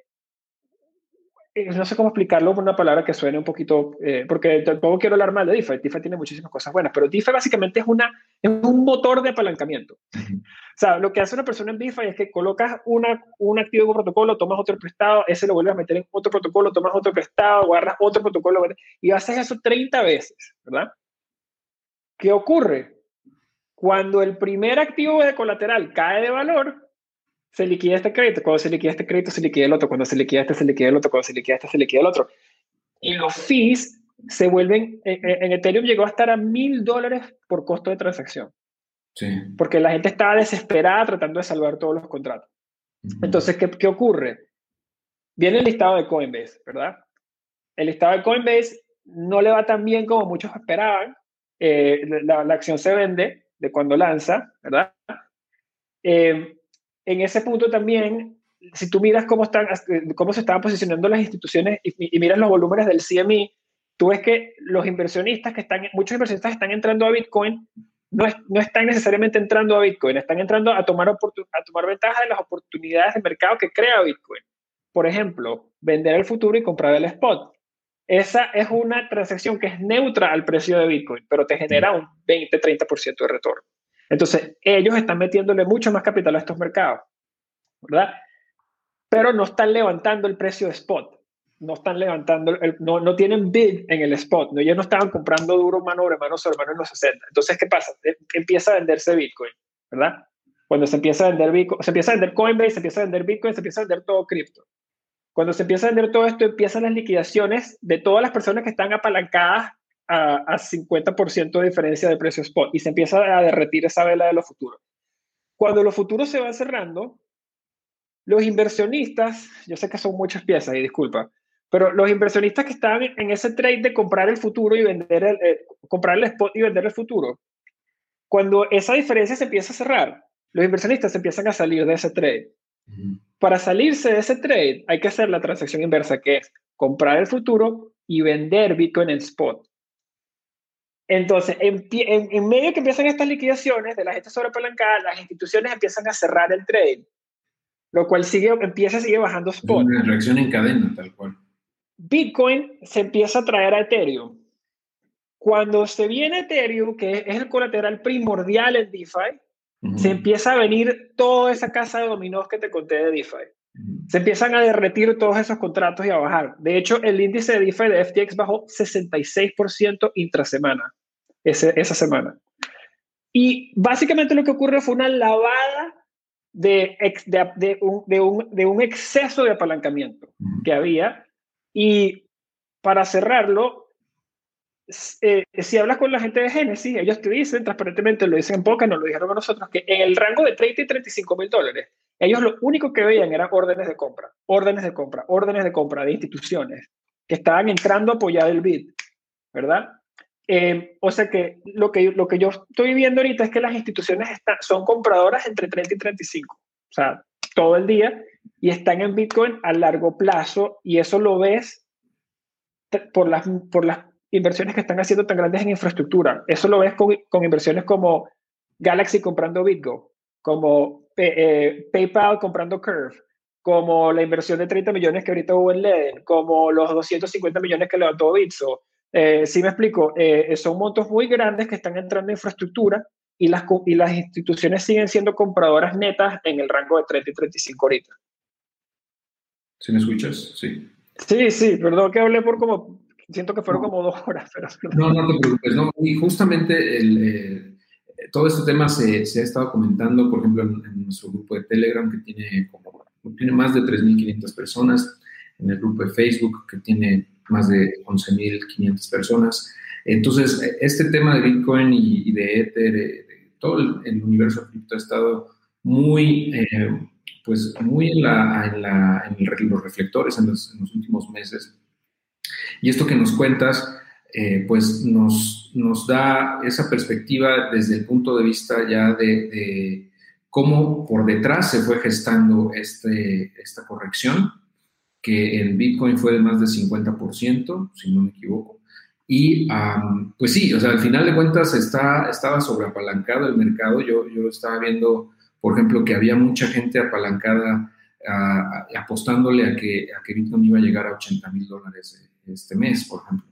no sé cómo explicarlo con una palabra que suene un poquito, eh, porque tampoco quiero hablar mal de DeFi, DeFi tiene muchísimas cosas buenas, pero DeFi básicamente es, una, es un motor de apalancamiento. O sea, lo que hace una persona en DeFi es que colocas una, un activo en un protocolo, tomas otro prestado, ese lo vuelves a meter en otro protocolo, tomas otro prestado, agarras otro protocolo, y haces eso 30 veces, ¿verdad? ¿Qué ocurre? Cuando el primer activo de colateral cae de valor, se liquida este crédito. Cuando se liquida este crédito, se liquida el otro. Cuando se liquida este, se liquida el otro. Cuando se liquida este, se liquida el otro. Y los fees se vuelven, eh, eh, en Ethereum llegó a estar a mil dólares por costo de transacción. Sí. Porque la gente estaba desesperada tratando de salvar todos los contratos. Entonces, ¿qué, ¿qué ocurre? Viene el listado de Coinbase, ¿verdad? El listado de Coinbase no le va tan bien como muchos esperaban. Eh, la, acción se vende de cuando lanza, ¿verdad? Eh, en ese punto también, si tú miras cómo, están, cómo se estaban posicionando las instituciones y, miras los volúmenes del CME, tú ves que los inversionistas que están, muchos inversionistas están entrando a Bitcoin, no, no están necesariamente entrando a Bitcoin, están entrando a tomar, a tomar ventaja de las oportunidades de mercado que crea Bitcoin. Por ejemplo, vender el futuro y comprar el spot. Esa es una transacción que es neutra al precio de Bitcoin, pero te genera un 20-30% de retorno. Entonces, ellos están metiéndole mucho más capital a estos mercados, ¿verdad? Pero no están levantando el precio de spot. No están levantando, no, no tienen bid en el spot. ¿no? Ellos no estaban comprando duro mano sobre mano sobre mano en los 60. Entonces, ¿qué pasa? E, empieza a venderse Bitcoin, ¿verdad? Cuando se empieza a vender Bitcoin, se empieza a vender Coinbase, se empieza a vender Bitcoin, se empieza a vender todo cripto. Cuando se empieza a vender todo esto, empiezan las liquidaciones de todas las personas que están apalancadas a, a 50% de diferencia de precio spot y se empieza a derretir esa vela de los futuros. Cuando los futuros se van cerrando, los inversionistas, yo sé que son muchas piezas y disculpa, pero los inversionistas que están en ese trade de comprar el futuro y vender el, eh, comprar el spot y vender el futuro, cuando esa diferencia se empieza a cerrar, los inversionistas empiezan a salir de ese trade. Para salirse de ese trade hay que hacer la transacción inversa, que es comprar el futuro y vender Bitcoin en spot. Entonces, en, en, medio que empiezan estas liquidaciones de la gente sobrepalancada, las instituciones empiezan a cerrar el trade, lo cual sigue, empieza seguir bajando spot. Una reacción en cadena, tal cual. Bitcoin se empieza a traer a Ethereum. Cuando se viene Ethereum, que es el colateral primordial en DeFi, se empieza a venir toda esa casa de dominós que te conté de DeFi. Se empiezan a derretir todos esos contratos y a bajar. De hecho, el índice de DeFi de FTX bajó 66% intrasemana, ese, esa semana. Y básicamente lo que ocurrió fue una lavada de, de, de, un, de, un, de un exceso de apalancamiento que había. Y para cerrarlo, eh, si hablas con la gente de Genesis, ellos te dicen transparentemente, lo dicen en poca, nos lo dijeron a nosotros, que en el rango de 30 y 35 mil dólares, ellos lo único que veían eran órdenes de compra, órdenes de compra, órdenes de compra de instituciones que estaban entrando a apoyar el bid, ¿verdad? Eh, o sea que lo, que lo que yo estoy viendo ahorita es que las instituciones están, son compradoras entre 30 y 35, o sea, todo el día, y están en Bitcoin a largo plazo, y eso lo ves por las, por las inversiones que están haciendo tan grandes en infraestructura. Eso lo ves con, con inversiones como Galaxy comprando BitGo, como eh, PayPal comprando Curve, como la inversión de 30 millones que ahorita hubo en Leden, como los 250 millones que levantó Bitso. Eh, si me explico, eh, son montos muy grandes que están entrando en infraestructura y las, y las instituciones siguen siendo compradoras netas en el rango de 30 y 35 ahorita. ¿Sí me escuchas? Sí. Sí, sí, perdón que hablé por como, siento que fueron como dos horas. Pero... No, no te preocupes, no. Y justamente el, eh, todo este tema se, se, ha estado comentando, por ejemplo, en, nuestro grupo de Telegram, que tiene, como, tiene más de 3.500 personas, en el grupo de Facebook, que tiene más de 11.500 personas. Entonces, este tema de Bitcoin y, de Ether, de, todo el, universo cripto ha estado muy, eh, pues, muy en, la, en, la, en los reflectores en los, en los, últimos meses. Y esto que nos cuentas, eh, pues nos, nos da esa perspectiva desde el punto de vista ya de, cómo por detrás se fue gestando este, esta corrección, que en Bitcoin fue de más del 50%, si no me equivoco. Y pues sí, o sea, al final de cuentas está, estaba sobreapalancado el mercado. Yo, yo estaba viendo, por ejemplo, que había mucha gente apalancada apostándole a que, a que Bitcoin iba a llegar a 80 mil dólares este mes, por ejemplo.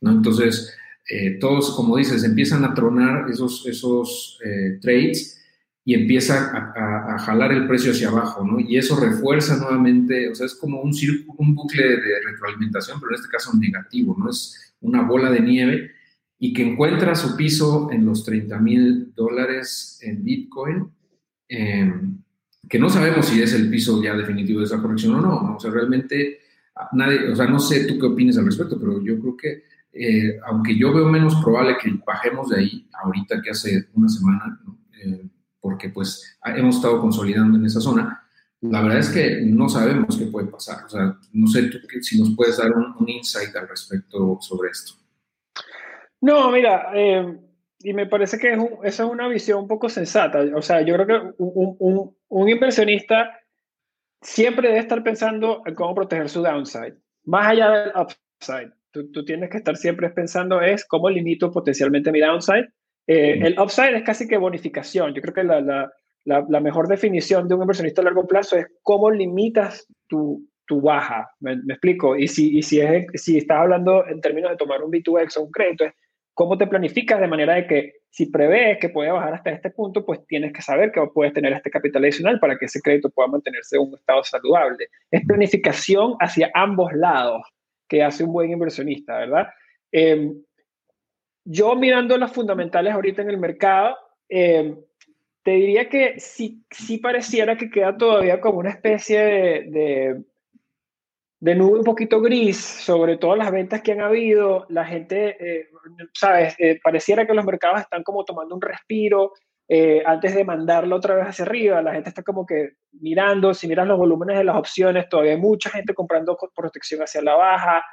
¿no? Entonces, eh, todos, como dices, empiezan a tronar esos, esos eh, trades y empieza a, a, jalar el precio hacia abajo, ¿no? Y eso refuerza nuevamente, o sea, es como un, un bucle de retroalimentación, pero en este caso negativo, ¿no? Es una bola de nieve y que encuentra su piso en los 30 mil dólares en Bitcoin, em, que no sabemos si es el piso ya definitivo de esa corrección o no. O sea, realmente nadie, o sea, no sé tú qué opinas al respecto, pero yo creo que, eh, aunque yo veo menos probable que bajemos de ahí ahorita que hace una semana, eh, porque pues hemos estado consolidando en esa zona, la verdad es que no sabemos qué puede pasar. O sea, no sé tú, si nos puedes dar un, insight al respecto sobre esto. No, mira, eh, y me parece que esa es una visión un poco sensata. O sea, yo creo que un, un, inversionista siempre debe estar pensando en cómo proteger su downside, más allá del upside. Tú, tú tienes que estar siempre pensando es cómo limito potencialmente mi downside. Eh, el upside es casi que bonificación. Yo creo que la, la la, mejor definición de un inversionista a largo plazo es cómo limitas tu, tu baja. ¿Me, explico? Y, si, y si, es, si estás hablando en términos de tomar un B2X o un crédito, es cómo te planificas de manera de que si prevés que puede bajar hasta este punto, pues tienes que saber que puedes tener este capital adicional para que ese crédito pueda mantenerse en un estado saludable. Es planificación hacia ambos lados que hace un buen inversionista, ¿verdad? Em, yo mirando las fundamentales ahorita en el mercado, eh, te diría que sí, sí pareciera que queda todavía como una especie de, de, nube un poquito gris sobre todas las ventas que han habido. La gente, eh, sabes, eh, pareciera que los mercados están como tomando un respiro eh, antes de mandarlo otra vez hacia arriba. La gente está como que mirando, si miras los volúmenes de las opciones, todavía hay mucha gente comprando protección hacia la baja.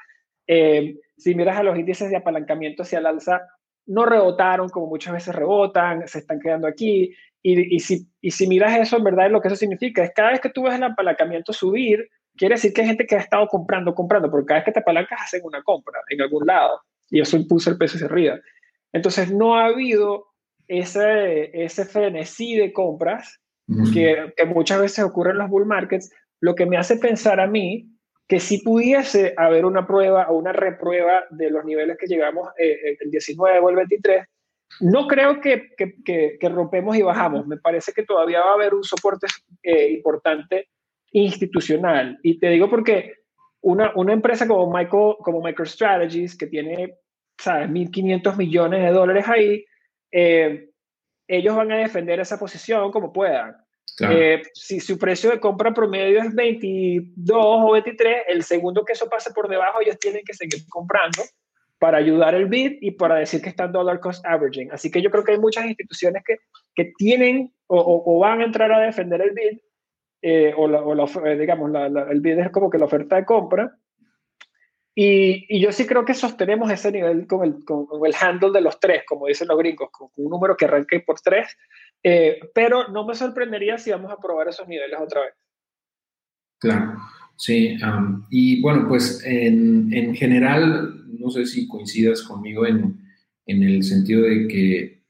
Si miras a los índices de apalancamiento hacia el alza, no rebotaron como muchas veces rebotan, se están quedando aquí. Y, si, y si miras eso, en verdad lo que eso significa es cada vez que tú ves el apalancamiento subir, quiere decir que hay gente que ha estado comprando, comprando, porque cada vez que te apalancas hacen una compra en algún lado y eso impulsa el peso hacia arriba. Entonces no ha habido ese, ese frenesí de compras que, que, muchas veces ocurre en los bull markets, lo que me hace pensar a mí que si pudiese haber una prueba o una reprueba de los niveles que llegamos eh, eh el 19 o el 23, no creo que, que, que, rompemos y bajamos. Me parece que todavía va a haber un soporte eh, importante institucional. Y te digo porque una, una empresa como, Michael, como MicroStrategies, que tiene, ¿sabes?, 1.500 millones de dólares ahí, eh, ellos van a defender esa posición como puedan. Eh, si su precio de compra promedio es 22 o 23, el segundo que eso pase por debajo, ellos tienen que seguir comprando para ayudar el bid y para decir que están dollar cost averaging. Así que yo creo que hay muchas instituciones que, que tienen o, o, van a entrar a defender el bid, eh, o, la, o eh, digamos, la, el bid es como que la oferta de compra. Y, y, yo sí creo que sostenemos ese nivel con el, con, el handle de los tres, como dicen los gringos, con, un número que arranque por tres. Eh, pero no me sorprendería si vamos a probar esos niveles otra vez. Claro. Sí, y bueno, pues en, en, general, no sé si coincidas conmigo en, en el sentido de que,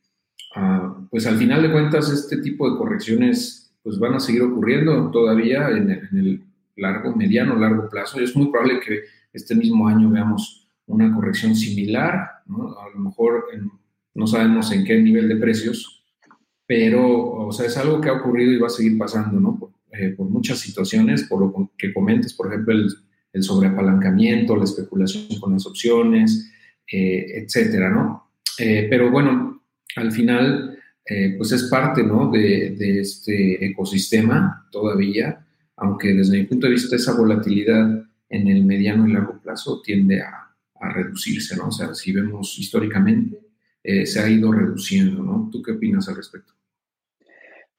ah, pues al final de cuentas, este tipo de correcciones pues van a seguir ocurriendo todavía en el, largo, mediano, largo plazo. Y es muy probable que este mismo año veamos una corrección similar, ¿no? A lo mejor no sabemos en qué nivel de precios, pero, o sea, es algo que ha ocurrido y va a seguir pasando, ¿no? Por, eh, muchas situaciones, por lo que comentas, por ejemplo, el, el sobreapalancamiento, la especulación con las opciones, eh, etcétera, ¿no? Eh, pero bueno, al final, pues es parte, ¿no? De, de, este ecosistema todavía, aunque desde mi punto de vista esa volatilidad en el mediano y largo plazo tiende a, a reducirse, ¿no? O sea, si vemos históricamente, se ha ido reduciendo, ¿no? ¿Tú qué opinas al respecto?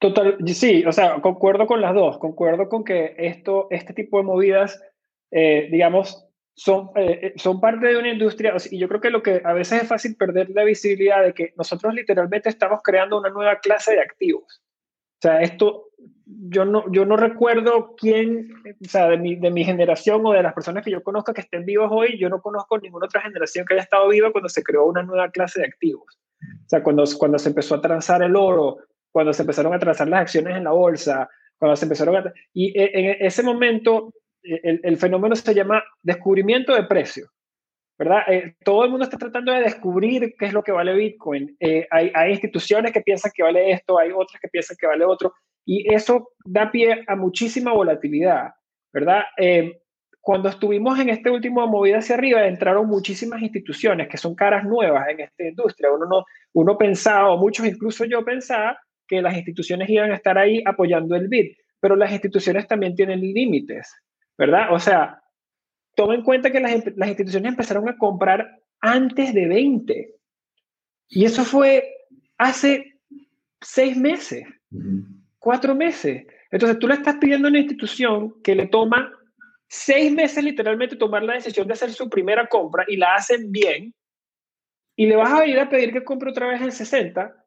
Total, sí, o sea, concuerdo con las dos, concuerdo con que esto, este tipo de movidas, eh, digamos, son, eh, eh, son parte de una industria, y yo creo que lo que a veces es fácil perder la visibilidad de que nosotros literalmente estamos creando una nueva clase de activos. Sea, esto, yo no, yo no recuerdo quién, o sea, de mi, de mi generación o de las personas que yo conozco que estén vivos hoy, yo no conozco ninguna otra generación que haya estado viva cuando se creó una nueva clase de activos. O sea, cuando, cuando se empezó a transar el oro, cuando se empezaron a trazar las acciones en la bolsa, cuando se empezaron a... Y e, en ese momento el, el fenómeno se llama descubrimiento de precio, ¿verdad? Eh, todo el mundo está tratando de descubrir qué es lo que vale Bitcoin. Eh, hay, instituciones que piensan que vale esto, hay otras que piensan que vale otro, y eso da pie a muchísima volatilidad, ¿verdad? Eh, cuando estuvimos en este último movida hacia arriba, entraron muchísimas instituciones que son caras nuevas en esta industria. Uno, no, uno pensaba, o muchos incluso yo pensaba, que las instituciones iban a estar ahí apoyando el BID, pero las instituciones también tienen límites, ¿verdad? O sea, toma en cuenta que las, las instituciones empezaron a comprar antes de 20. Y eso fue hace seis meses, cuatro meses. Entonces tú le estás pidiendo a una institución que le toma seis meses literalmente tomar la decisión de hacer su primera compra y la hacen bien, y le vas a venir a pedir que compre otra vez en 60,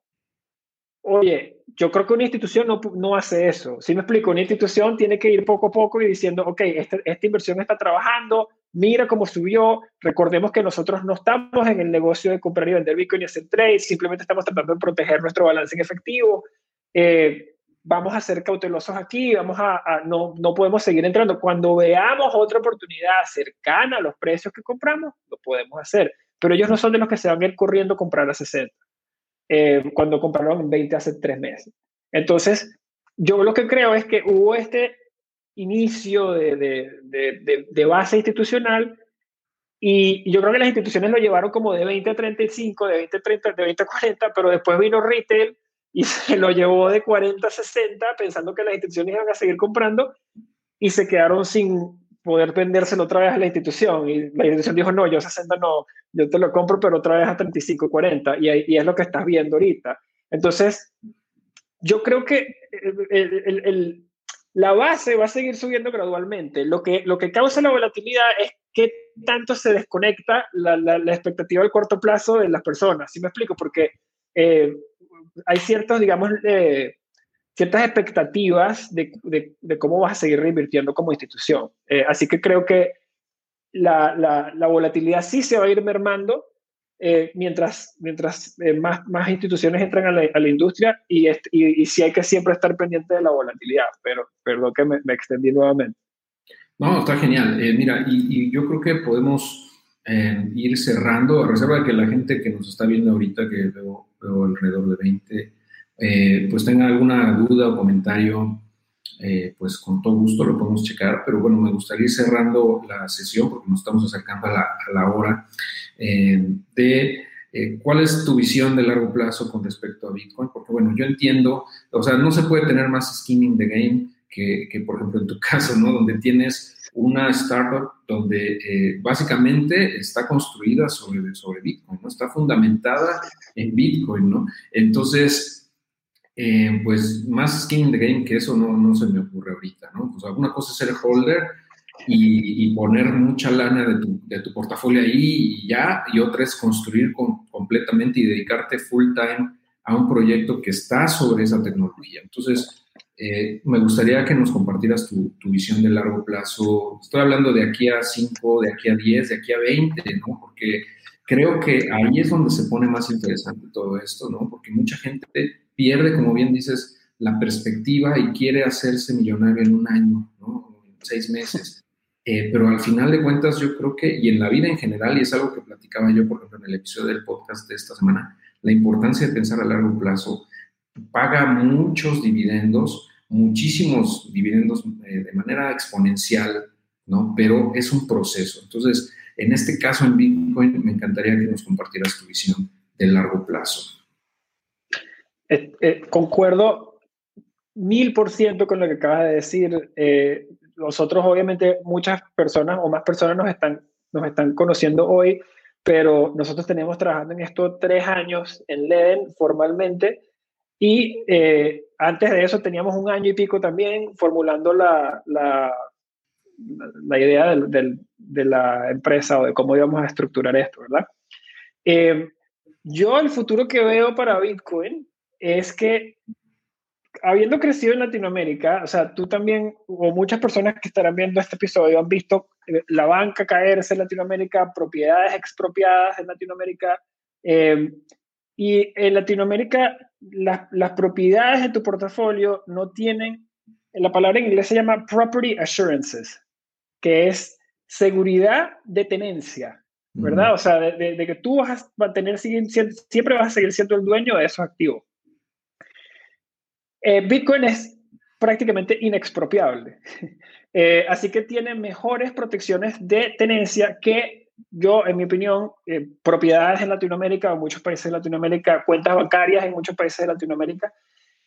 Oye, yo creo que una institución no, no hace eso. Si me explico, una institución tiene que ir poco a poco y diciendo, ok, esta, esta inversión está trabajando, mira cómo subió. Recordemos que nosotros no estamos en el negocio de comprar y vender Bitcoin y hacer trades, simplemente estamos tratando de proteger nuestro balance en efectivo. Eh, vamos a ser cautelosos aquí, vamos a, a, no, no podemos seguir entrando. Cuando veamos otra oportunidad cercana a los precios que compramos, lo podemos hacer. Pero ellos no son de los que se van a ir corriendo a comprar a 60. Eh, cuando compraron en 20 hace tres meses. Entonces, yo lo que creo es que hubo este inicio de, de, de, base institucional y yo creo que las instituciones lo llevaron como de 20 a 35, de 20 a 30, de 20 a 40, pero después vino retail y se lo llevó de 40 a 60 pensando que las instituciones iban a seguir comprando y se quedaron sin, poder vendérselo otra vez a la institución. Y la institución dijo, no, yo 60 no, yo te lo compro, pero otra vez a 35, 40. Y, y es lo que estás viendo ahorita. Entonces, yo creo que el, el, la base va a seguir subiendo gradualmente. Lo que, lo que causa la volatilidad es que tanto se desconecta la, la, la expectativa al corto plazo de las personas. ¿Sí me explico? Porque eh, hay ciertos, digamos, eh, ciertas expectativas de, de, cómo vas a seguir reinvirtiendo como institución. Eh, así que creo que la, la, la, volatilidad sí se va a ir mermando eh, mientras, mientras eh, más, más instituciones entran a la, industria y, y, y, sí hay que siempre estar pendiente de la volatilidad, pero perdón que me, me extendí nuevamente. No, está genial. Mira, y, y, yo creo que podemos ir cerrando, a reserva de que la gente que nos está viendo ahorita, que veo, veo alrededor de 20, eh, pues tenga alguna duda o comentario, eh, pues con todo gusto lo podemos checar, pero bueno, me gustaría ir cerrando la sesión porque nos estamos acercando a la, a la hora eh, de cuál es tu visión de largo plazo con respecto a Bitcoin, porque bueno, yo entiendo, o sea, no se puede tener más skinning the game que, que por ejemplo en tu caso, ¿no? Donde tienes una startup donde básicamente está construida sobre, sobre Bitcoin, ¿no? Está fundamentada en Bitcoin, ¿no? Entonces, eh, pues más skin in the game que eso no, no se me ocurre ahorita, ¿no? Pues alguna cosa es ser holder y, y poner mucha lana de tu, de tu, portafolio ahí y ya, y otra es construir con, completamente y dedicarte full time a un proyecto que está sobre esa tecnología. Entonces, eh, me gustaría que nos compartieras tu, tu, visión de largo plazo. Estoy hablando de aquí a 5, de aquí a 10, de aquí a 20, ¿no? Porque creo que ahí es donde se pone más interesante todo esto, ¿no? Porque mucha gente pierde, como bien dices, la perspectiva y quiere hacerse millonario en un año, ¿no? En seis meses. Eh, pero al final de cuentas yo creo que, y en la vida en general, y es algo que platicaba yo, por ejemplo, en el episodio del podcast de esta semana, la importancia de pensar a largo plazo. paga muchos dividendos, muchísimos dividendos eh, de manera exponencial, ¿no? Pero es un proceso. Entonces, en este caso en Bitcoin, me encantaría que nos compartieras tu visión de largo plazo. Eh, eh, concuerdo mil por ciento con lo que acabas de decir. nosotros, obviamente, muchas personas o más personas nos están, nos están conociendo hoy, pero nosotros tenemos trabajando en esto tres años en LEDEN formalmente y eh, antes de eso teníamos un año y pico también formulando la, la, la idea del, de la empresa o de cómo íbamos a estructurar esto, ¿verdad? Eh, yo el futuro que veo para Bitcoin es que habiendo crecido en Latinoamérica, o sea, tú también, o muchas personas que estarán viendo este episodio han visto eh, la banca caerse en Latinoamérica, propiedades expropiadas en Latinoamérica, y en Latinoamérica las, propiedades de tu portafolio no tienen, la palabra en inglés se llama property assurances, que es seguridad de tenencia, ¿verdad? O sea, de, que tú vas a tener, siempre vas a seguir siendo el dueño de esos activos. Eh, Bitcoin es prácticamente inexpropiable, eh, así que tiene mejores protecciones de tenencia que yo, en mi opinión, eh, propiedades en Latinoamérica, en muchos países de Latinoamérica, cuentas bancarias en muchos países de Latinoamérica.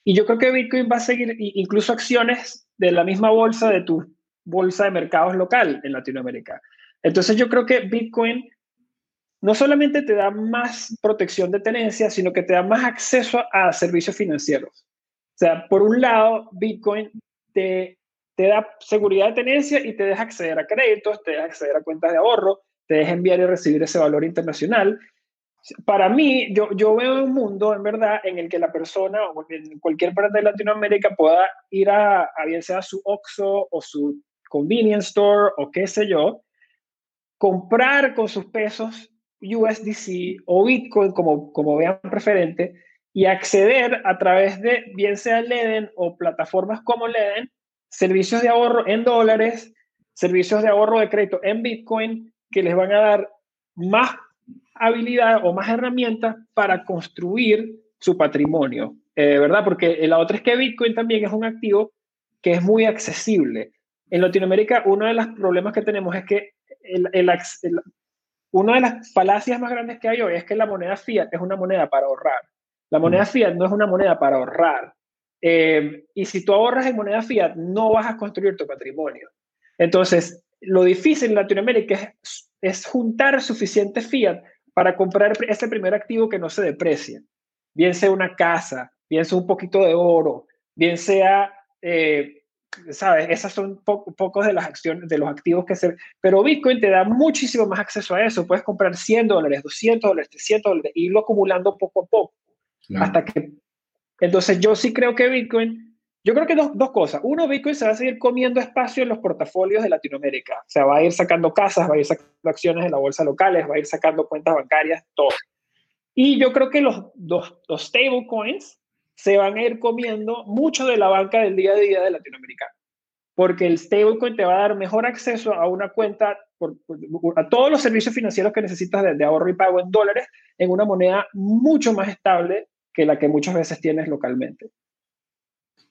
Y yo creo que Bitcoin va a seguir, incluso acciones de la misma bolsa de tu bolsa de mercados local en Latinoamérica. Entonces yo creo que Bitcoin no solamente te da más protección de tenencia, sino que te da más acceso a servicios financieros. Sea, por un lado, Bitcoin te, te da seguridad de tenencia y te deja acceder a créditos, te deja acceder a cuentas de ahorro, te deja enviar y recibir ese valor internacional. Para mí, yo, yo veo un mundo, en verdad, en el que la persona, o en cualquier parte de Latinoamérica, pueda ir a, a bien sea su OXXO o su convenience store o qué sé yo, comprar con sus pesos USDC o Bitcoin, como, como vean preferente, y acceder a través de, bien sea Leden o plataformas como Leden, servicios de ahorro en dólares, servicios de ahorro de crédito en Bitcoin, que les van a dar más habilidad o más herramientas para construir su patrimonio, eh, ¿verdad? Porque la otra es que Bitcoin también es un activo que es muy accesible. En Latinoamérica, uno de los problemas que tenemos es que el, el, una de las falacias más grandes que hay hoy es que la moneda fiat es una moneda para ahorrar. La moneda fiat no es una moneda para ahorrar. Eh, y si tú ahorras en moneda fiat, no vas a construir tu patrimonio. Entonces, lo difícil en Latinoamérica es, juntar suficiente fiat para comprar ese primer activo que no se deprecie. Bien sea una casa, bien sea un poquito de oro, bien sea, eh, ¿sabes? Esas son pocos de las acciones, de los activos que se... Pero Bitcoin te da muchísimo más acceso a eso. Puedes comprar 100 dólares, 200 dólares, 300 dólares, e irlo acumulando poco a poco. Hasta que... Entonces yo sí creo que Bitcoin yo creo que dos, dos, cosas. Uno, Bitcoin se va a seguir comiendo espacio en los portafolios de Latinoamérica. O sea, va a ir sacando casas, va a ir sacando acciones en la bolsa locales, va a ir sacando cuentas bancarias, todo. Y yo creo que los, los, los stablecoins se van a ir comiendo mucho de la banca del día a día de Latinoamérica. Porque el stablecoin te va a dar mejor acceso a una cuenta, por, a todos los servicios financieros que necesitas de, de ahorro y pago en dólares, en una moneda mucho más estable que la que muchas veces tienes localmente.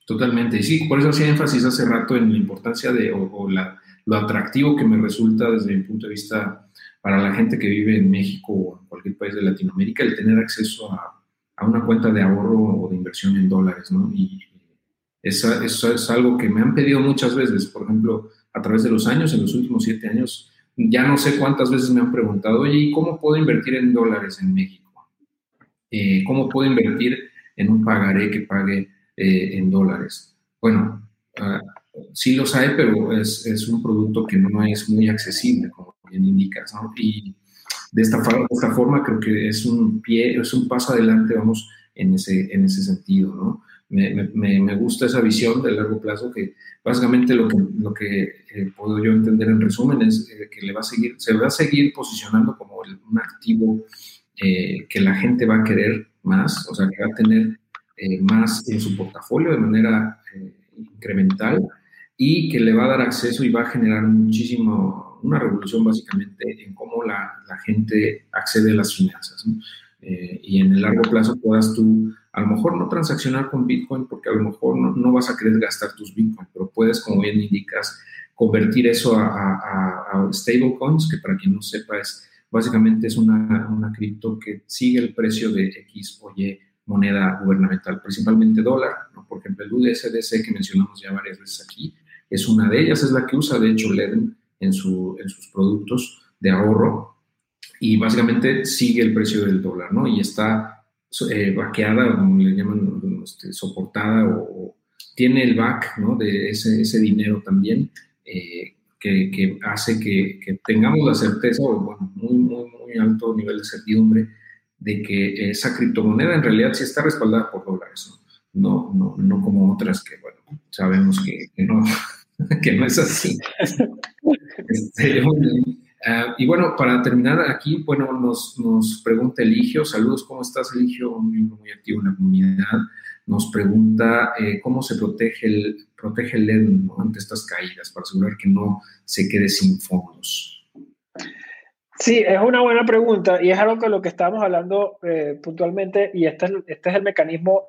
Totalmente. Y sí, por eso hacía énfasis hace rato en la importancia de, o, la, lo atractivo que me resulta desde mi punto de vista para la gente que vive en México o en cualquier país de Latinoamérica, el tener acceso a, a una cuenta de ahorro o de inversión en dólares, ¿no? Y eso, eso es algo que me han pedido muchas veces, por ejemplo, a través de los años, en los últimos siete años, ya no sé cuántas veces me han preguntado, oye, ¿y cómo puedo invertir en dólares en México? Eh, ¿Cómo puedo invertir en un pagaré que pague eh, en dólares. Bueno, uh, sí los hay, pero es, es, un producto que no es muy accesible, como bien indicas, ¿no? Y de esta, de esta forma creo que es un pie, es un paso adelante, vamos, en ese, en ese sentido, ¿no? Me, me, me gusta esa visión de largo plazo que básicamente lo que, lo que eh, puedo yo entender en resumen es eh, que le va a seguir, se va a seguir posicionando como un activo eh, que la gente va a querer más, o sea, que va a tener eh, más en su portafolio de manera eh, incremental y que le va a dar acceso y va a generar muchísimo, una revolución básicamente en cómo la, la gente accede a las finanzas. eh, y en el largo plazo puedas tú, a lo mejor no transaccionar con Bitcoin porque a lo mejor no, vas a querer gastar tus Bitcoin, pero puedes, como bien indicas, convertir eso a, a, stablecoins, que para quien no sepa es básicamente es una, una cripto que sigue el precio de X o Y moneda gubernamental, principalmente dólar, por ejemplo el USDC que mencionamos ya varias veces aquí, es una de ellas, es la que usa de hecho Leden en, su, en sus productos de ahorro y básicamente sigue el precio del dólar, ¿no? Y está eh, vaqueada, como le llaman, este, soportada o, tiene el back, ¿no? De ese, ese dinero también eh, que, que, hace que, que, tengamos la certeza, o bueno, muy, muy, muy alto nivel de certidumbre de que esa criptomoneda en realidad sí está respaldada por dólares, ¿no? No, no, como otras que, bueno, sabemos que, que no, que no es así. Este, Ah, y bueno, para terminar aquí, bueno, nos, nos pregunta Eligio, saludos, ¿cómo estás Eligio? Un miembro muy activo en la comunidad. Nos pregunta eh, cómo se protege el, protege el LED ante estas caídas para asegurar que no se quede sin fondos. Sí, es una buena pregunta y es algo que lo que estábamos hablando eh, puntualmente y este este es el mecanismo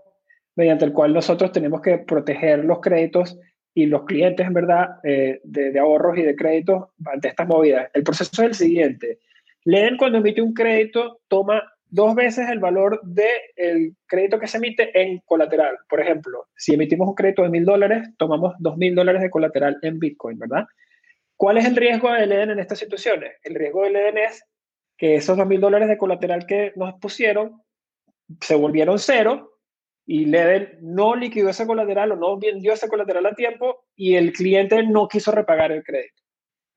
mediante el cual nosotros tenemos que proteger los créditos y los clientes, en verdad, eh, de, ahorros y de créditos ante estas movidas. El proceso es el siguiente. Leen cuando emite un crédito, toma dos veces el valor del crédito que se emite en colateral. Por ejemplo, si emitimos un crédito de mil dólares, tomamos dos mil dólares de colateral en Bitcoin, ¿verdad? ¿Cuál es el riesgo de Leden en estas situaciones? El riesgo de Leden es que esos dos mil dólares de colateral que nos pusieron se volvieron cero y Leden no liquidó ese colateral o no vendió ese colateral a tiempo y el cliente no quiso repagar el crédito,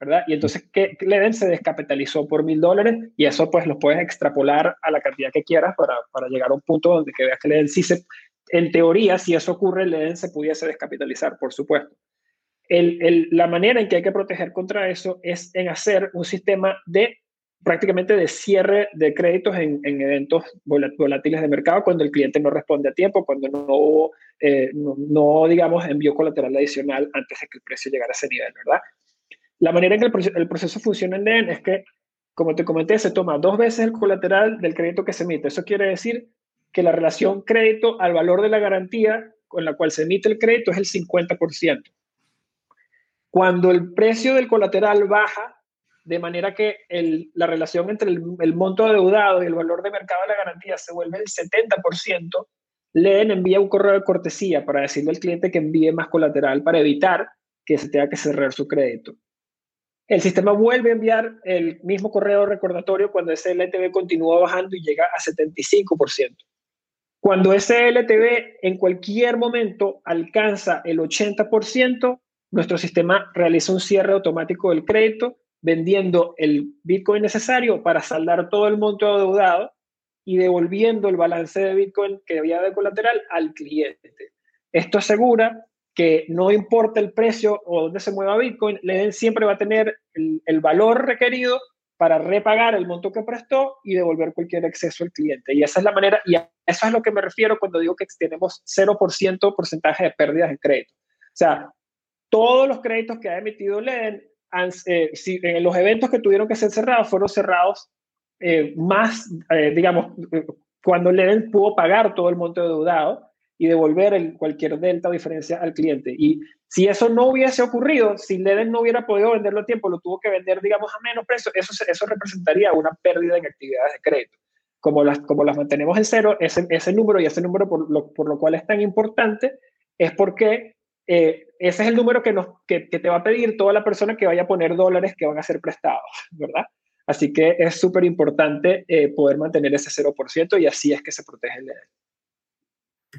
¿verdad? Y entonces que Leden se descapitalizó por mil dólares y eso pues lo puedes extrapolar a la cantidad que quieras para, para llegar a un punto donde que veas que Leden sí se, en teoría, si eso ocurre, Leden se pudiese descapitalizar, por supuesto. El, el, la manera en que hay que proteger contra eso es en hacer un sistema de prácticamente de cierre de créditos en, eventos volátiles de mercado cuando el cliente no responde a tiempo, cuando no, eh, no, digamos, envió colateral adicional antes de que el precio llegara a ese nivel, ¿verdad? La manera en que el, proceso, funciona en DEN es que, como te comenté, se toma dos veces el colateral del crédito que se emite. Eso quiere decir que la relación crédito al valor de la garantía con la cual se emite el crédito es el 50%. Cuando el precio del colateral baja, de manera que la relación entre el, monto adeudado y el valor de mercado de la garantía se vuelve el 70%, Leen envía un correo de cortesía para decirle al cliente que envíe más colateral para evitar que se tenga que cerrar su crédito. El sistema vuelve a enviar el mismo correo recordatorio cuando ese LTV continúa bajando y llega a 75%. Cuando ese LTV en cualquier momento alcanza el 80%, nuestro sistema realiza un cierre automático del crédito vendiendo el Bitcoin necesario para saldar todo el monto adeudado y devolviendo el balance de Bitcoin que había de colateral al cliente. Esto asegura que no importa el precio o dónde se mueva Bitcoin, Leden siempre va a tener el, valor requerido para repagar el monto que prestó y devolver cualquier exceso al cliente. Y esa es la manera, y a eso es lo que me refiero cuando digo que tenemos 0% porcentaje de pérdidas en crédito. O sea, todos los créditos que ha emitido Leden eh, si, en los eventos que tuvieron que ser cerrados fueron cerrados eh, más, eh, digamos, cuando Leden pudo pagar todo el monto deudado y devolver el, cualquier delta o diferencia al cliente. Y si eso no hubiese ocurrido, si Leden no hubiera podido venderlo a tiempo, lo tuvo que vender, digamos, a menos precio, eso, eso representaría una pérdida en actividades de crédito. Como las, como las mantenemos en cero, ese, ese número y ese número por lo, por lo cual es tan importante es porque eh, ese es el número que, nos, que, te va a pedir toda la persona que vaya a poner dólares que van a ser prestados, ¿verdad? Así que es súper importante eh, poder mantener ese 0% y así es que se protege el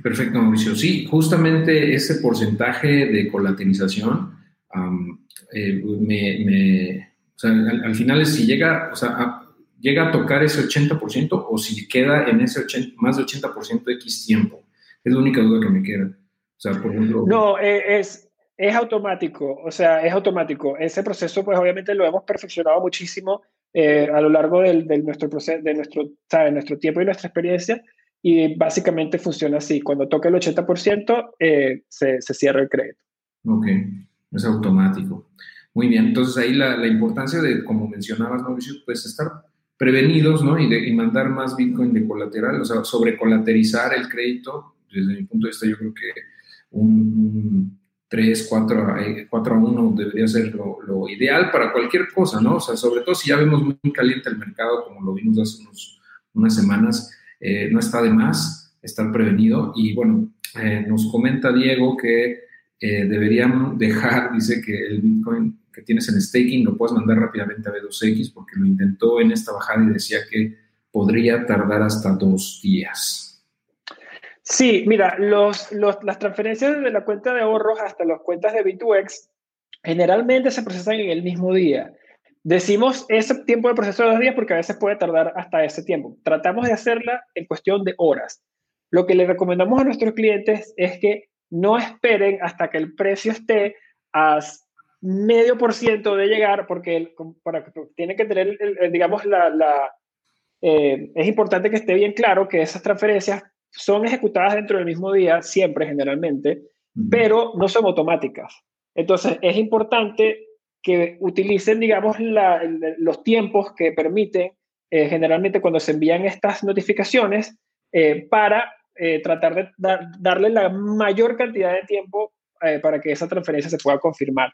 Perfecto, Mauricio. Sí, justamente ese porcentaje de colaterización, eh, al, final es si llega, sea, llega a tocar ese 80% o si queda en ese 80, más de 80% de X tiempo. Es la única duda que me queda. No, eh, es, es automático, o sea, es automático. Ese proceso, pues obviamente lo hemos perfeccionado muchísimo eh, a lo largo del, nuestro proceso, de nuestro, nuestro tiempo y nuestra experiencia, y básicamente funciona así. Cuando toca el 80%, eh, se, se, cierra el crédito. Ok, es automático. Muy bien, entonces ahí la, la importancia de, como mencionabas, Mauricio, pues estar prevenidos, ¿no? Y, de, y mandar más Bitcoin de colateral, o sea, sobrecolaterizar el crédito, desde mi punto de vista yo creo que un, 3, 4, 4 a 1 debería ser lo, ideal para cualquier cosa, ¿no? O sea, sobre todo si ya vemos muy caliente el mercado, como lo vimos hace unos, unas semanas, eh, no está de más estar prevenido. Y bueno, eh, nos comenta Diego que eh, deberían dejar, dice que el Bitcoin que tienes en staking lo puedes mandar rápidamente a B2X porque lo intentó en esta bajada y decía que podría tardar hasta dos días. Sí, mira, los, las transferencias de la cuenta de ahorros hasta las cuentas de B2X generalmente se procesan en el mismo día. Decimos ese tiempo de proceso de dos días porque a veces puede tardar hasta ese tiempo. Tratamos de hacerla en cuestión de horas. Lo que le recomendamos a nuestros clientes es que no esperen hasta que el precio esté a medio por ciento de llegar, porque para, tiene que tener, digamos, la, la eh, es importante que esté bien claro que esas transferencias son ejecutadas dentro del mismo día, siempre, generalmente, pero no son automáticas. Entonces, es importante que utilicen, digamos, los tiempos que permiten, eh, generalmente cuando se envían estas notificaciones, eh, para eh, tratar de darle la mayor cantidad de tiempo para que esa transferencia se pueda confirmar.